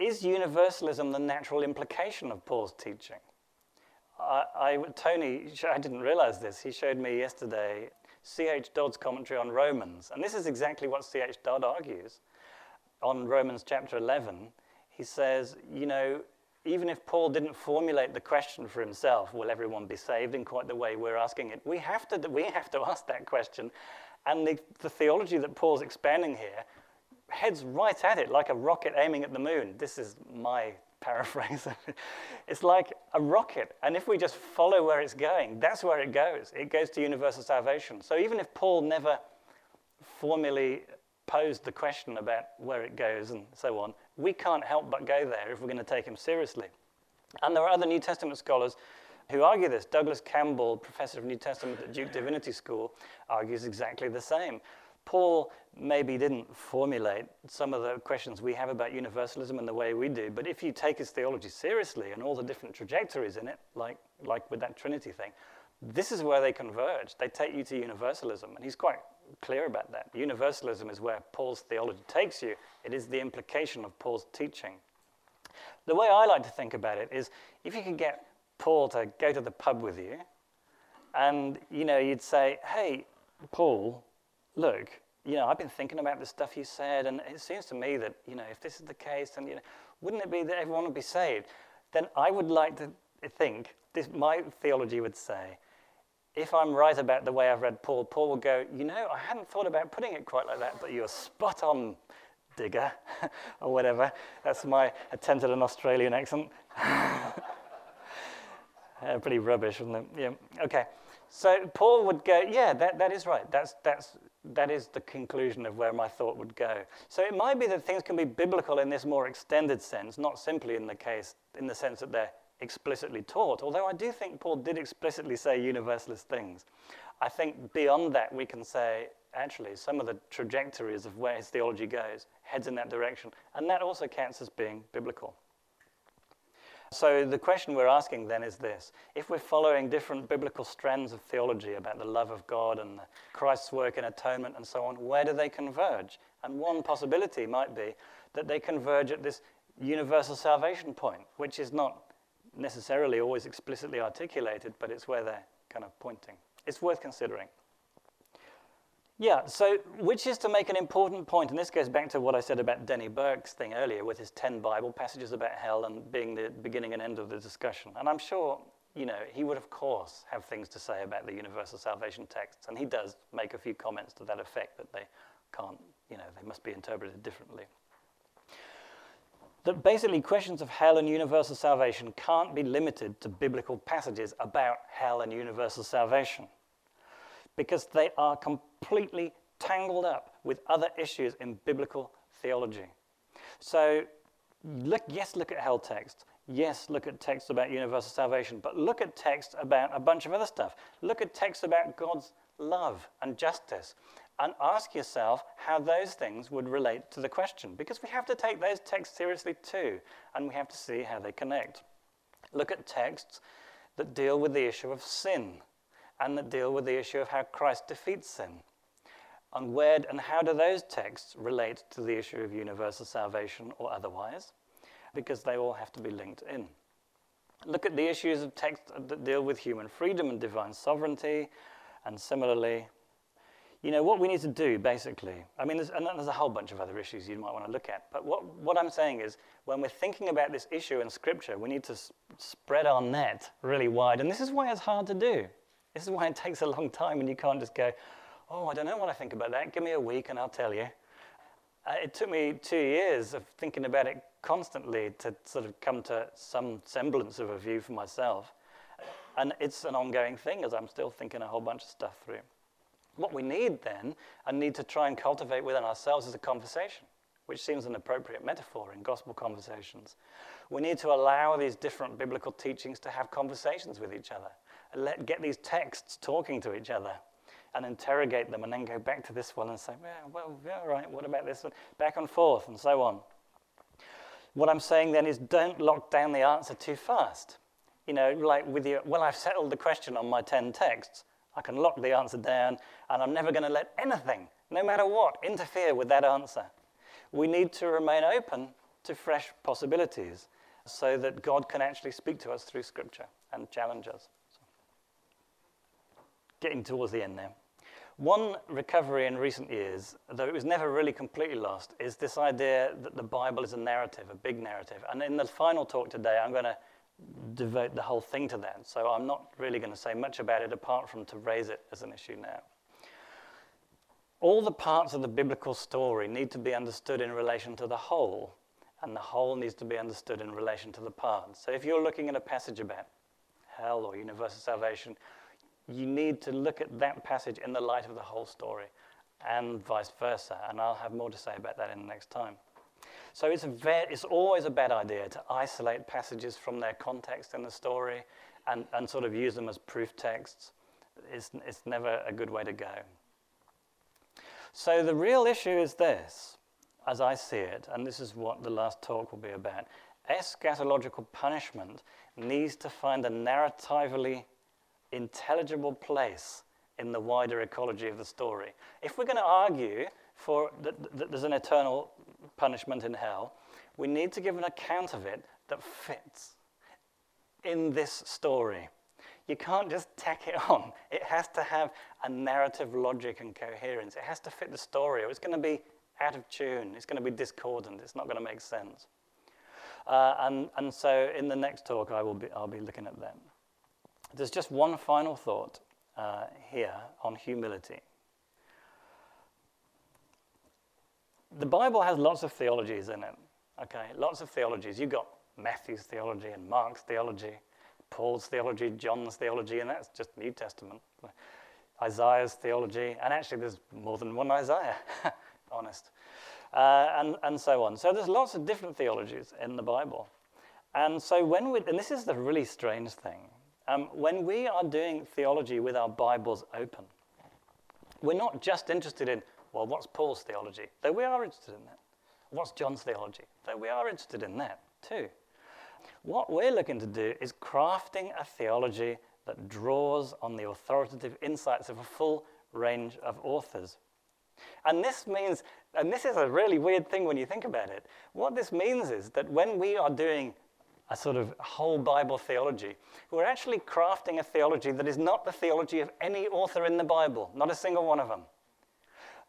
is universalism the natural implication of Paul's teaching? I, I, Tony, I didn't realize this. He showed me yesterday C.H. Dodd's commentary on Romans. And this is exactly what C.H. Dodd argues on Romans chapter 11 he says, you know, even if Paul didn't formulate the question for himself, will everyone be saved in quite the way we're asking it, we have to, we have to ask that question. And the, the theology that Paul's expanding here heads right at it like a rocket aiming at the moon. This is my paraphrase. it's like a rocket. And if we just follow where it's going, that's where it goes. It goes to universal salvation. So even if Paul never formally posed the question about where it goes and so on, we can't help but go there if we're going to take him seriously. And there are other New Testament scholars who argue this. Douglas Campbell, professor of New Testament at Duke Divinity School, argues exactly the same. Paul maybe didn't formulate some of the questions we have about universalism in the way we do, but if you take his theology seriously and all the different trajectories in it, like, like with that Trinity thing, this is where they converge. They take you to universalism. And he's quite clear about that. Universalism is where Paul's theology takes you, it is the implication of Paul's teaching. The way I like to think about it is if you could get Paul to go to the pub with you, and you know, you'd say, Hey, Paul, look, you know, I've been thinking about the stuff you said, and it seems to me that, you know, if this is the case, then, you know, wouldn't it be that everyone would be saved? Then I would like to think, this, my theology would say, if I'm right about the way I've read Paul, Paul will go, You know, I hadn't thought about putting it quite like that, but you're spot on, digger, or whatever. That's my attempt at an Australian accent. uh, pretty rubbish, isn't it? Yeah. Okay. So Paul would go, Yeah, that, that is right. That's, that's, that is the conclusion of where my thought would go. So it might be that things can be biblical in this more extended sense, not simply in the case, in the sense that they're explicitly taught, although I do think Paul did explicitly say universalist things. I think beyond that, we can say, actually, some of the trajectories of where his theology goes heads in that direction, and that also counts as being biblical. So the question we're asking then is this if we're following different biblical strands of theology about the love of God and Christ's work in atonement and so on, where do they converge? And one possibility might be that they converge at this universal salvation point, which is not necessarily always explicitly articulated, but it's where they're kind of pointing. It's worth considering. Yeah, so which is to make an important point, and this goes back to what I said about Denny Burk's thing earlier with his 10 Bible passages about hell and being the beginning and end of the discussion. And I'm sure, you know, he would, of course, have things to say about the universal salvation texts, and he does make a few comments to that effect that they can't, you know, they must be interpreted differently that basically questions of hell and universal salvation can't be limited to biblical passages about hell and universal salvation because they are completely tangled up with other issues in biblical theology. So, look, yes, look at hell texts. yes, look at texts about universal salvation, but look at texts about a bunch of other stuff. Look at texts about God's love and justice and ask yourself how those things would relate to the question because we have to take those texts seriously too and we have to see how they connect. Look at texts that deal with the issue of sin and that deal with the issue of how Christ defeats sin. And where and how do those texts relate to the issue of universal salvation or otherwise? Because they all have to be linked in. Look at the issues of texts uh, that deal with human freedom and divine sovereignty, and similarly, you know, what we need to do basically, I mean, there's, and there's a whole bunch of other issues you might want to look at, but what, what I'm saying is when we're thinking about this issue in Scripture, we need to s- spread our net really wide, and this is why it's hard to do. This is why it takes a long time, and you can't just go, oh, I don't know what I think about that. Give me a week and I'll tell you. Uh, it took me two years of thinking about it constantly to sort of come to some semblance of a view for myself. And it's an ongoing thing as I'm still thinking a whole bunch of stuff through. What we need then, and need to try and cultivate within ourselves, is a conversation, which seems an appropriate metaphor in gospel conversations. We need to allow these different biblical teachings to have conversations with each other, and let, get these texts talking to each other and interrogate them and then go back to this one and say, yeah, well, yeah, right, what about this one? Back and forth and so on. What I'm saying then is don't lock down the answer too fast. You know, like with your, well, I've settled the question on my 10 texts. I can lock the answer down and I'm never going to let anything, no matter what, interfere with that answer. We need to remain open to fresh possibilities so that God can actually speak to us through Scripture and challenge us. So, getting towards the end now. One recovery in recent years, though it was never really completely lost, is this idea that the Bible is a narrative, a big narrative. And in the final talk today, I'm going to devote the whole thing to that. So I'm not really going to say much about it apart from to raise it as an issue now. All the parts of the biblical story need to be understood in relation to the whole, and the whole needs to be understood in relation to the parts. So if you're looking at a passage about hell or universal salvation, you need to look at that passage in the light of the whole story, and vice versa. And I'll have more to say about that in the next time. So it's, very, it's always a bad idea to isolate passages from their context in the story and, and sort of use them as proof texts. It's, it's never a good way to go. So the real issue is this, as I see it, and this is what the last talk will be about. Eschatological punishment needs to find a narratively intelligible place in the wider ecology of the story. If we're going to argue for that, that there's an eternal punishment in hell, we need to give an account of it that fits in this story. You can't just tack it on. It has to have a narrative logic and coherence. It has to fit the story, or it's going to be out of tune. It's going to be discordant. It's not going to make sense. Uh, and, and so in the next talk, I will be, I'll be looking at that. There's just one final thought uh, here on humility. The Bible has lots of theologies in it, okay? Lots of theologies. You've got Matthew's theology and Mark's theology, Paul's theology, John's theology, and that's just New Testament. Isaiah's theology, and actually there's more than one Isaiah, honest, uh, and, and so on. So there's lots of different theologies in the Bible. And so when we, and this is the really strange thing, um, when we are doing theology with our Bibles open, we're not just interested in, well, what's Paul's theology? Though we are interested in that. What's John's theology? Though we are interested in that too. What we're looking to do is crafting a theology that draws on the authoritative insights of a full range of authors. And this means, and this is a really weird thing when you think about it. What this means is that when we are doing a sort of whole Bible theology. We're actually crafting a theology that is not the theology of any author in the Bible, not a single one of them.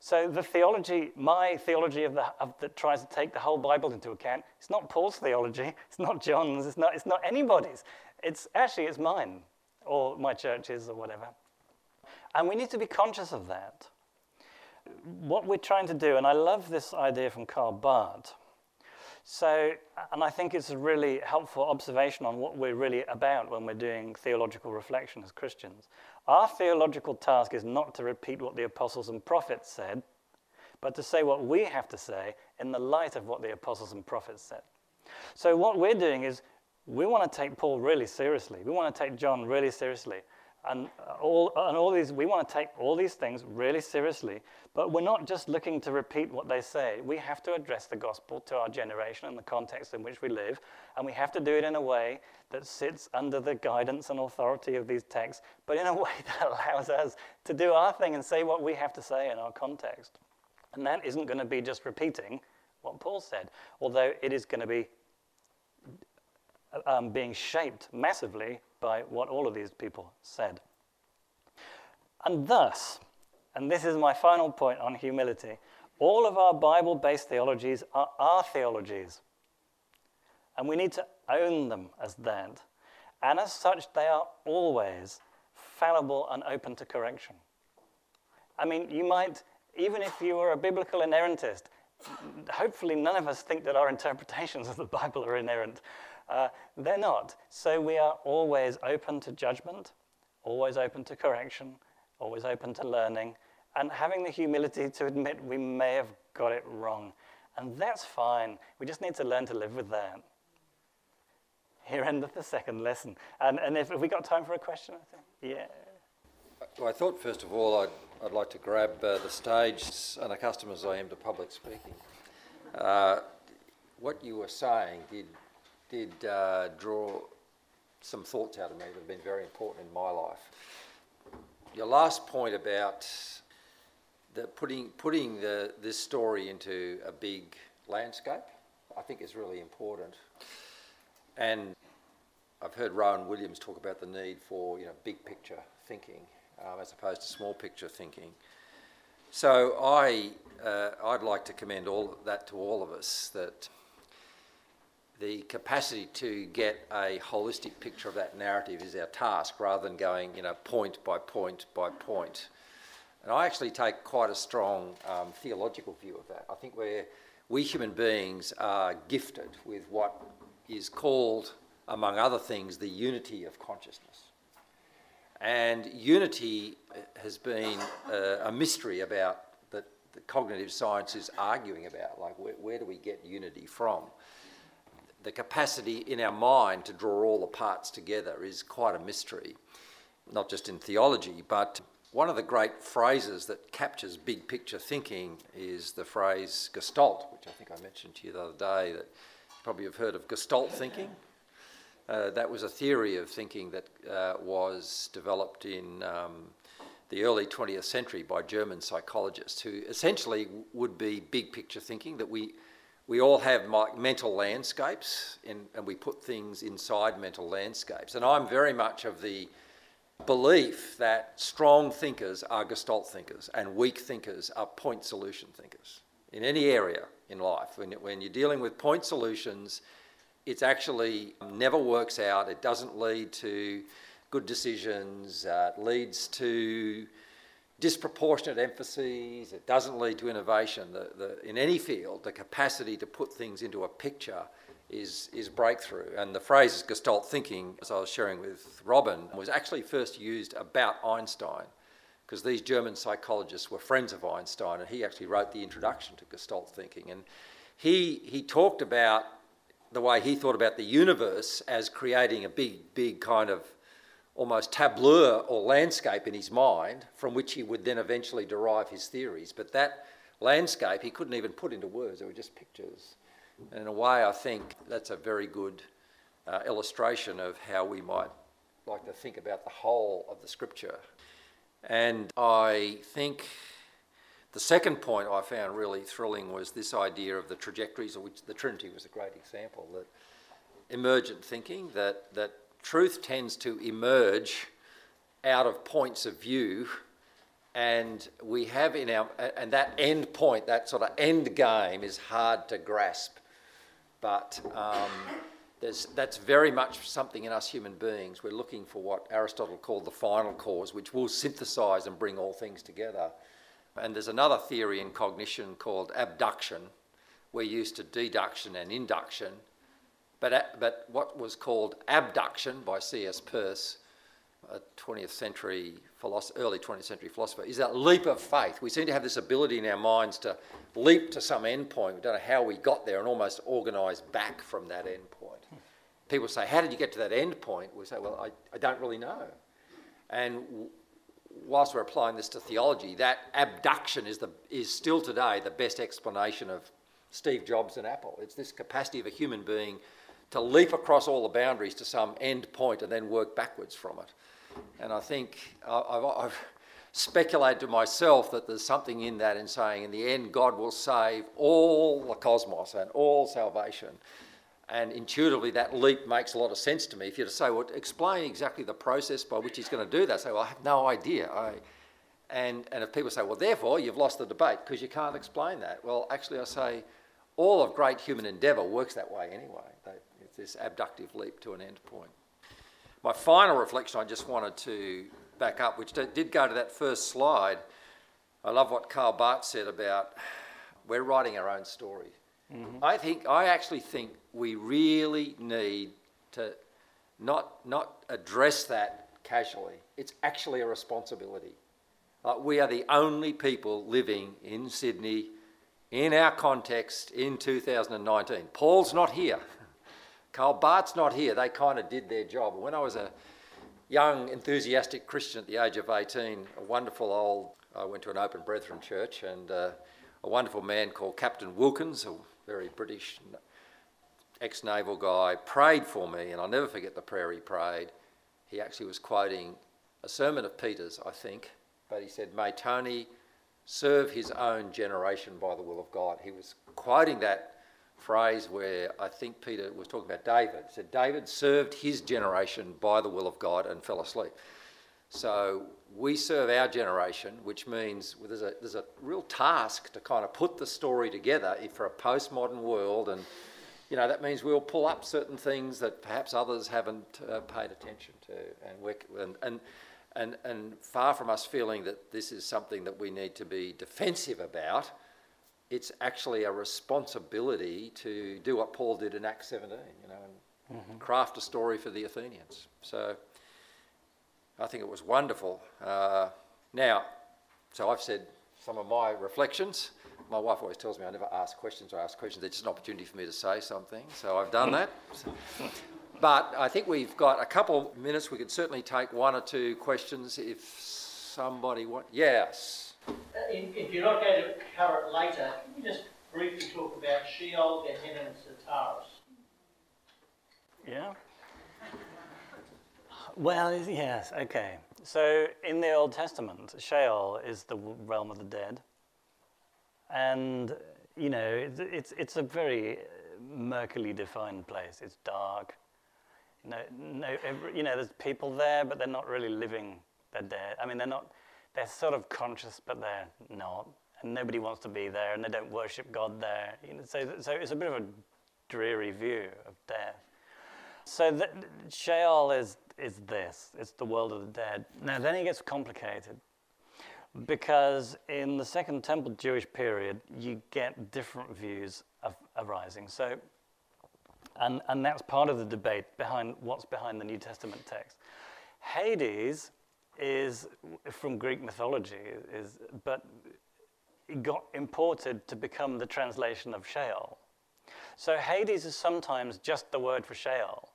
So the theology, my theology of the, of, that tries to take the whole Bible into account, it's not Paul's theology, it's not John's, it's not, it's not anybody's. It's actually it's mine, or my church's, or whatever. And we need to be conscious of that. What we're trying to do, and I love this idea from Karl Barth, so, and I think it's a really helpful observation on what we're really about when we're doing theological reflection as Christians. Our theological task is not to repeat what the apostles and prophets said, but to say what we have to say in the light of what the apostles and prophets said. So, what we're doing is we want to take Paul really seriously. We want to take John really seriously. And all, and all these, we want to take all these things really seriously, but we're not just looking to repeat what they say. We have to address the gospel to our generation and the context in which we live, and we have to do it in a way that sits under the guidance and authority of these texts, but in a way that allows us to do our thing and say what we have to say in our context. And that isn't going to be just repeating what Paul said, although it is going to be um, being shaped massively by what all of these people said. And thus, and this is my final point on humility, all of our Bible based theologies are our theologies. And we need to own them as that. And as such, they are always fallible and open to correction. I mean, you might, even if you were a biblical inerrantist, hopefully none of us think that our interpretations of the Bible are inerrant. Uh, they're not. So we are always open to judgment, always open to correction, always open to learning, and having the humility to admit we may have got it wrong. And that's fine. We just need to learn to live with that. Here endeth the second lesson. And, and if, have we got time for a question, I think? Yeah. Well, I thought, first of all, I'd, I'd like to grab uh, the stage, unaccustomed as I am to public speaking. Uh, what you were saying did did uh, draw some thoughts out of me that have been very important in my life. Your last point about the putting putting the, this story into a big landscape, I think is really important. And I've heard Rowan Williams talk about the need for you know big picture thinking um, as opposed to small picture thinking. So I uh, I'd like to commend all that to all of us that the capacity to get a holistic picture of that narrative is our task rather than going, you know, point by point by point. And I actually take quite a strong um, theological view of that. I think we we human beings are gifted with what is called, among other things, the unity of consciousness. And unity has been uh, a mystery about that the cognitive science is arguing about. Like, where, where do we get unity from? The capacity in our mind to draw all the parts together is quite a mystery, not just in theology, but one of the great phrases that captures big picture thinking is the phrase gestalt, which I think I mentioned to you the other day that you probably have heard of gestalt thinking. Uh, that was a theory of thinking that uh, was developed in um, the early 20th century by German psychologists who essentially would be big picture thinking that we we all have mental landscapes and, and we put things inside mental landscapes. And I'm very much of the belief that strong thinkers are gestalt thinkers and weak thinkers are point solution thinkers in any area in life. When, when you're dealing with point solutions, it actually never works out, it doesn't lead to good decisions, uh, it leads to disproportionate emphases, it doesn't lead to innovation. The, the, in any field, the capacity to put things into a picture is, is breakthrough. And the phrase Gestalt thinking, as I was sharing with Robin, was actually first used about Einstein, because these German psychologists were friends of Einstein, and he actually wrote the introduction to Gestalt thinking. And he, he talked about the way he thought about the universe as creating a big, big kind of almost tableau or landscape in his mind from which he would then eventually derive his theories. But that landscape he couldn't even put into words, they were just pictures. And in a way, I think that's a very good uh, illustration of how we might like to think about the whole of the scripture. And I think the second point I found really thrilling was this idea of the trajectories, of which the Trinity was a great example, that emergent thinking, that, that truth tends to emerge out of points of view and we have in our and that end point that sort of end game is hard to grasp. But um, that's very much something in us human beings. We're looking for what aristotle called the final cause which will synthesize and bring all things together. And there's another theory in cognition called abduction. We're used to deduction and induction but, but what was called abduction by C.S. Peirce, a 20th century early 20th century philosopher, is that leap of faith. We seem to have this ability in our minds to leap to some end point. We don't know how we got there and almost organise back from that end point. people say, How did you get to that end point? We say, Well, I, I don't really know. And whilst we're applying this to theology, that abduction is, the, is still today the best explanation of Steve Jobs and Apple. It's this capacity of a human being to leap across all the boundaries to some end point and then work backwards from it. And I think I've, I've speculated to myself that there's something in that in saying, in the end, God will save all the cosmos and all salvation. And intuitively, that leap makes a lot of sense to me. If you're to say, well, explain exactly the process by which he's going to do that, I say, well, I have no idea. I, and, and if people say, well, therefore, you've lost the debate because you can't explain that. Well, actually, I say, all of great human endeavour works that way anyway. They, this abductive leap to an end point. My final reflection, I just wanted to back up, which did go to that first slide. I love what Karl Barth said about we're writing our own story. Mm-hmm. I think I actually think we really need to not not address that casually. It's actually a responsibility. Uh, we are the only people living in Sydney, in our context, in 2019. Paul's not here. Karl Barth's not here. They kind of did their job. When I was a young, enthusiastic Christian at the age of 18, a wonderful old, I went to an open brethren church, and uh, a wonderful man called Captain Wilkins, a very British ex naval guy, prayed for me, and I'll never forget the prayer he prayed. He actually was quoting a sermon of Peter's, I think, but he said, May Tony serve his own generation by the will of God. He was quoting that phrase where I think Peter was talking about David. Said, David served his generation by the will of God and fell asleep. So we serve our generation, which means there's a, there's a real task to kind of put the story together for a postmodern world. And, you know, that means we'll pull up certain things that perhaps others haven't uh, paid attention to. And, and, and, and, and far from us feeling that this is something that we need to be defensive about, it's actually a responsibility to do what Paul did in Acts 17, you know, and mm-hmm. craft a story for the Athenians. So I think it was wonderful. Uh, now, so I've said some of my reflections. My wife always tells me I never ask questions or ask questions. It's just an opportunity for me to say something. So I've done that. but I think we've got a couple of minutes. We could certainly take one or two questions if somebody wants. Yes. Uh, if you're not going to cover it later, can you just briefly talk about Sheol, Gehenna, and Tartarus? Yeah. Well, yes, okay. So in the Old Testament, Sheol is the realm of the dead. And, you know, it's, it's, it's a very murkily defined place. It's dark. No, no, you know, there's people there, but they're not really living. They're dead. I mean, they're not they're sort of conscious, but they're not. And nobody wants to be there, and they don't worship God there. You know, so, so it's a bit of a dreary view of death. So the, Sheol is, is this it's the world of the dead. Now, then it gets complicated because in the Second Temple Jewish period, you get different views of arising. So, and, and that's part of the debate behind what's behind the New Testament text. Hades is from Greek mythology, is, but it got imported to become the translation of Sheol. So Hades is sometimes just the word for Sheol,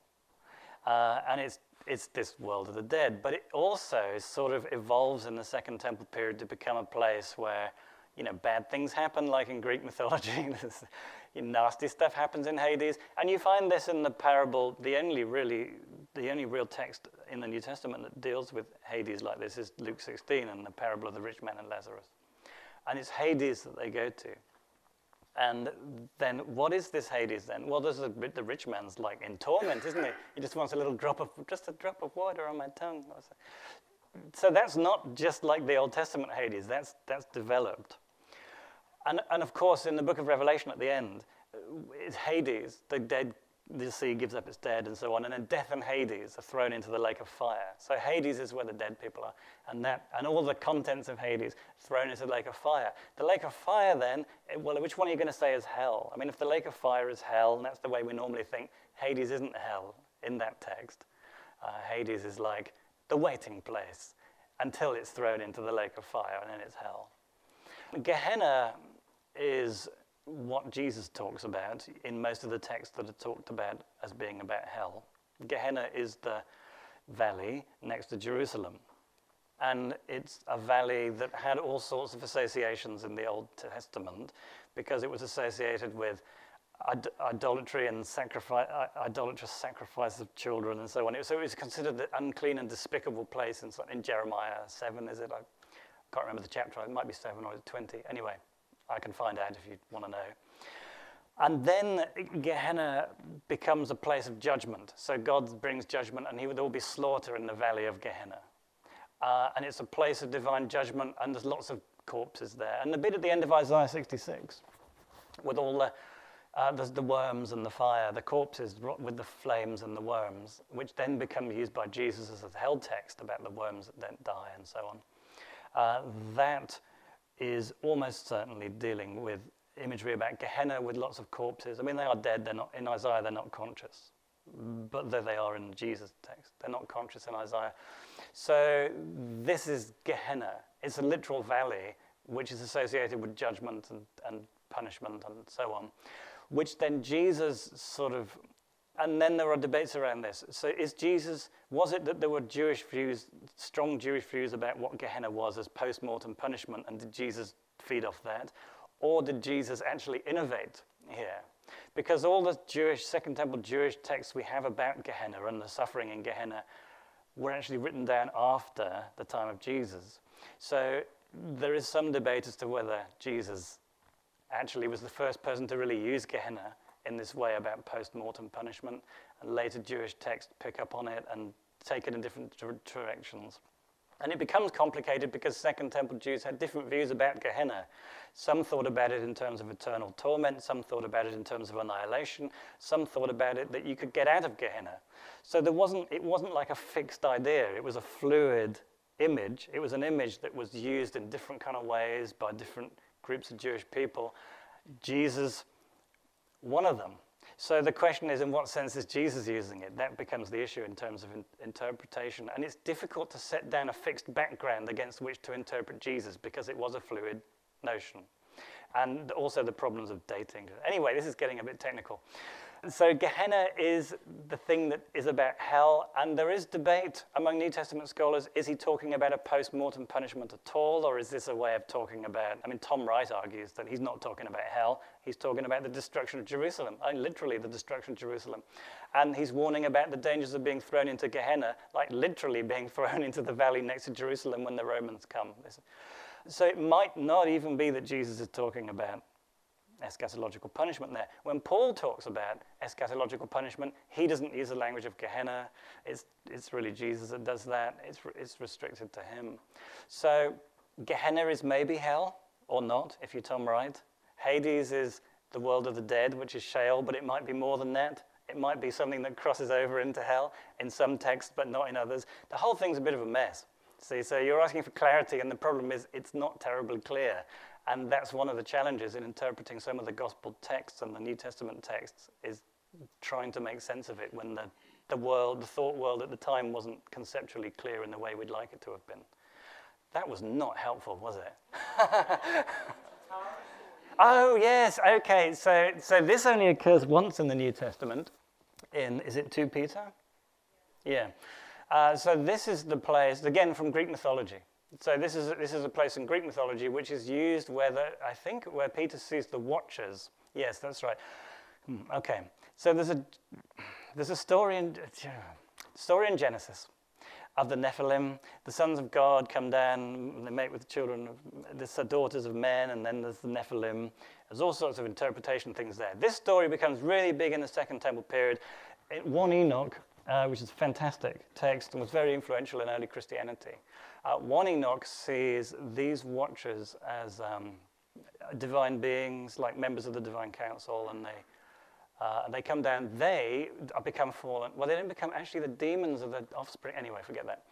uh, and it's it's this world of the dead. But it also sort of evolves in the Second Temple period to become a place where you know bad things happen, like in Greek mythology. nasty stuff happens in Hades, and you find this in the parable. The only really the only real text in the New Testament that deals with Hades like this is Luke 16 and the parable of the rich man and Lazarus. And it's Hades that they go to. And then what is this Hades then? Well, there's a, the rich man's like in torment, isn't he? He just wants a little drop of, just a drop of water on my tongue. So that's not just like the Old Testament Hades, that's, that's developed. And, and of course, in the book of Revelation at the end, uh, it's Hades, the dead the sea gives up its dead and so on, and then death and Hades are thrown into the lake of fire. So Hades is where the dead people are, and that and all the contents of Hades thrown into the lake of fire. The lake of fire, then, eh, well, which one are you going to say is hell? I mean, if the lake of fire is hell, and that's the way we normally think, Hades isn't hell in that text. Uh, Hades is like the waiting place until it's thrown into the lake of fire, and then it's hell. Gehenna is what Jesus talks about in most of the texts that are talked about as being about hell. Gehenna is the valley next to Jerusalem. And it's a valley that had all sorts of associations in the Old Testament because it was associated with Id- idolatry and sacrifice, idolatrous sacrifice of children and so on. So it was considered an unclean and despicable place in, in Jeremiah 7, is it? I can't remember the chapter. It might be 7 or 20. Anyway, I can find out if you want to know. And then Gehenna becomes a place of judgment. So God brings judgment, and he, there will be slaughter in the valley of Gehenna. Uh, and it's a place of divine judgment, and there's lots of corpses there. And the bit at the end of Isaiah 66, with all the uh, the worms and the fire, the corpses with the flames and the worms, which then become used by Jesus as a hell text about the worms that don't die and so on. Uh, that is almost certainly dealing with imagery about Gehenna with lots of corpses. I mean, they are dead. They're not in Isaiah. They're not conscious, but there they are in Jesus' text. They're not conscious in Isaiah. So this is Gehenna. It's a literal valley which is associated with judgment and, and punishment and so on which then Jesus sort of, and then there are debates around this. So is Jesus, was it that there were Jewish views, strong Jewish views about what Gehenna was as post mortem punishment, and did Jesus feed off that? Or did Jesus actually innovate here? Because all the Jewish, Second Temple Jewish texts we have about Gehenna and the suffering in Gehenna were actually written down after the time of Jesus. So there is some debate as to whether Jesus actually was the first person to really use Gehenna in this way about post-mortem punishment, and later Jewish texts pick up on it and take it in different directions. And it becomes complicated because Second Temple Jews had different views about Gehenna. Some thought about it in terms of eternal torment, some thought about it in terms of annihilation, some thought about it that you could get out of Gehenna. So there wasn't, it wasn't like a fixed idea, it was a fluid image. It was an image that was used in different kind of ways by different groups of Jewish people. Jesus, one of them. So the question is, in what sense is Jesus using it? That becomes the issue in terms of in- interpretation. And it's difficult to set down a fixed background against which to interpret Jesus because it was a fluid notion. And also the problems of dating. Anyway, this is getting a bit technical. So Gehenna is the thing that is about hell, and there is debate among New Testament scholars. Is he talking about a post-mortem punishment at all, or is this a way of talking about? I mean, Tom Wright argues that he's not talking about hell. He's talking about the destruction of Jerusalem, mean, literally the destruction of Jerusalem, and he's warning about the dangers of being thrown into Gehenna, like literally being thrown into the valley next to Jerusalem when the Romans come. So it might not even be that Jesus is talking about eschatological punishment there. When Paul talks about eschatological punishment, he doesn't use the language of Gehenna. It's, it's really Jesus that does that. It's, it's restricted to him. So Gehenna is maybe hell or not, if you Tom Wright. Hades is the world of the dead, which is Sheol, but it might be more than that. It might be something that crosses over into hell in some texts, but not in others. The whole thing's a bit of a mess. See, so you're asking for clarity, and the problem is it's not terribly clear. And that's one of the challenges in interpreting some of the gospel texts and the New Testament texts is trying to make sense of it when the, the world, the thought world at the time wasn't conceptually clear in the way we'd like it to have been. That was not helpful, was it? oh, yes, okay. So, so this only occurs once in the New Testament. In, is it 2 Peter? Yeah. Uh, so this is the place, again, from Greek mythology. So this is, this is a place in Greek mythology which is used where, the, I think, where Peter sees the Watchers. Yes, that's right. Hmm, okay, so there's a, there's a story in, story in Genesis of the Nephilim. The sons of God come down, they mate with the children, of, the daughters of men, and then there's the Nephilim. There's all sorts of interpretation things there. This story becomes really big in the Second Temple period. It, 1 Enoch, uh, which is a fantastic text and was very influential in early Christianity. Uh, 1 Enoch sees these watchers as um, divine beings, like members of the divine council, and they, uh, they come down. They become fallen. Well, they don't become actually the demons of the offspring. Anyway, forget that.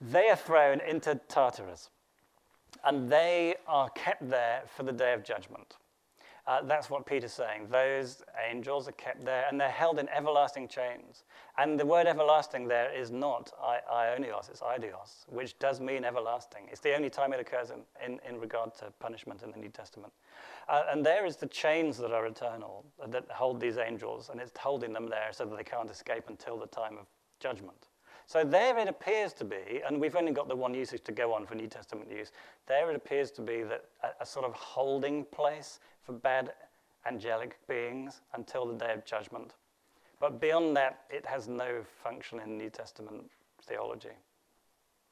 They are thrown into Tartarus, and they are kept there for the day of judgment. Uh, that's what Peter's saying. Those angels are kept there and they're held in everlasting chains. And the word everlasting there is not aionios, it's aidios, which does mean everlasting. It's the only time it occurs in, in, in regard to punishment in the New Testament. Uh, and there is the chains that are eternal that hold these angels, and it's holding them there so that they can't escape until the time of judgment. So there it appears to be, and we've only got the one usage to go on for New Testament use, there it appears to be that a, a sort of holding place for bad angelic beings until the day of judgment. But beyond that, it has no function in New Testament theology.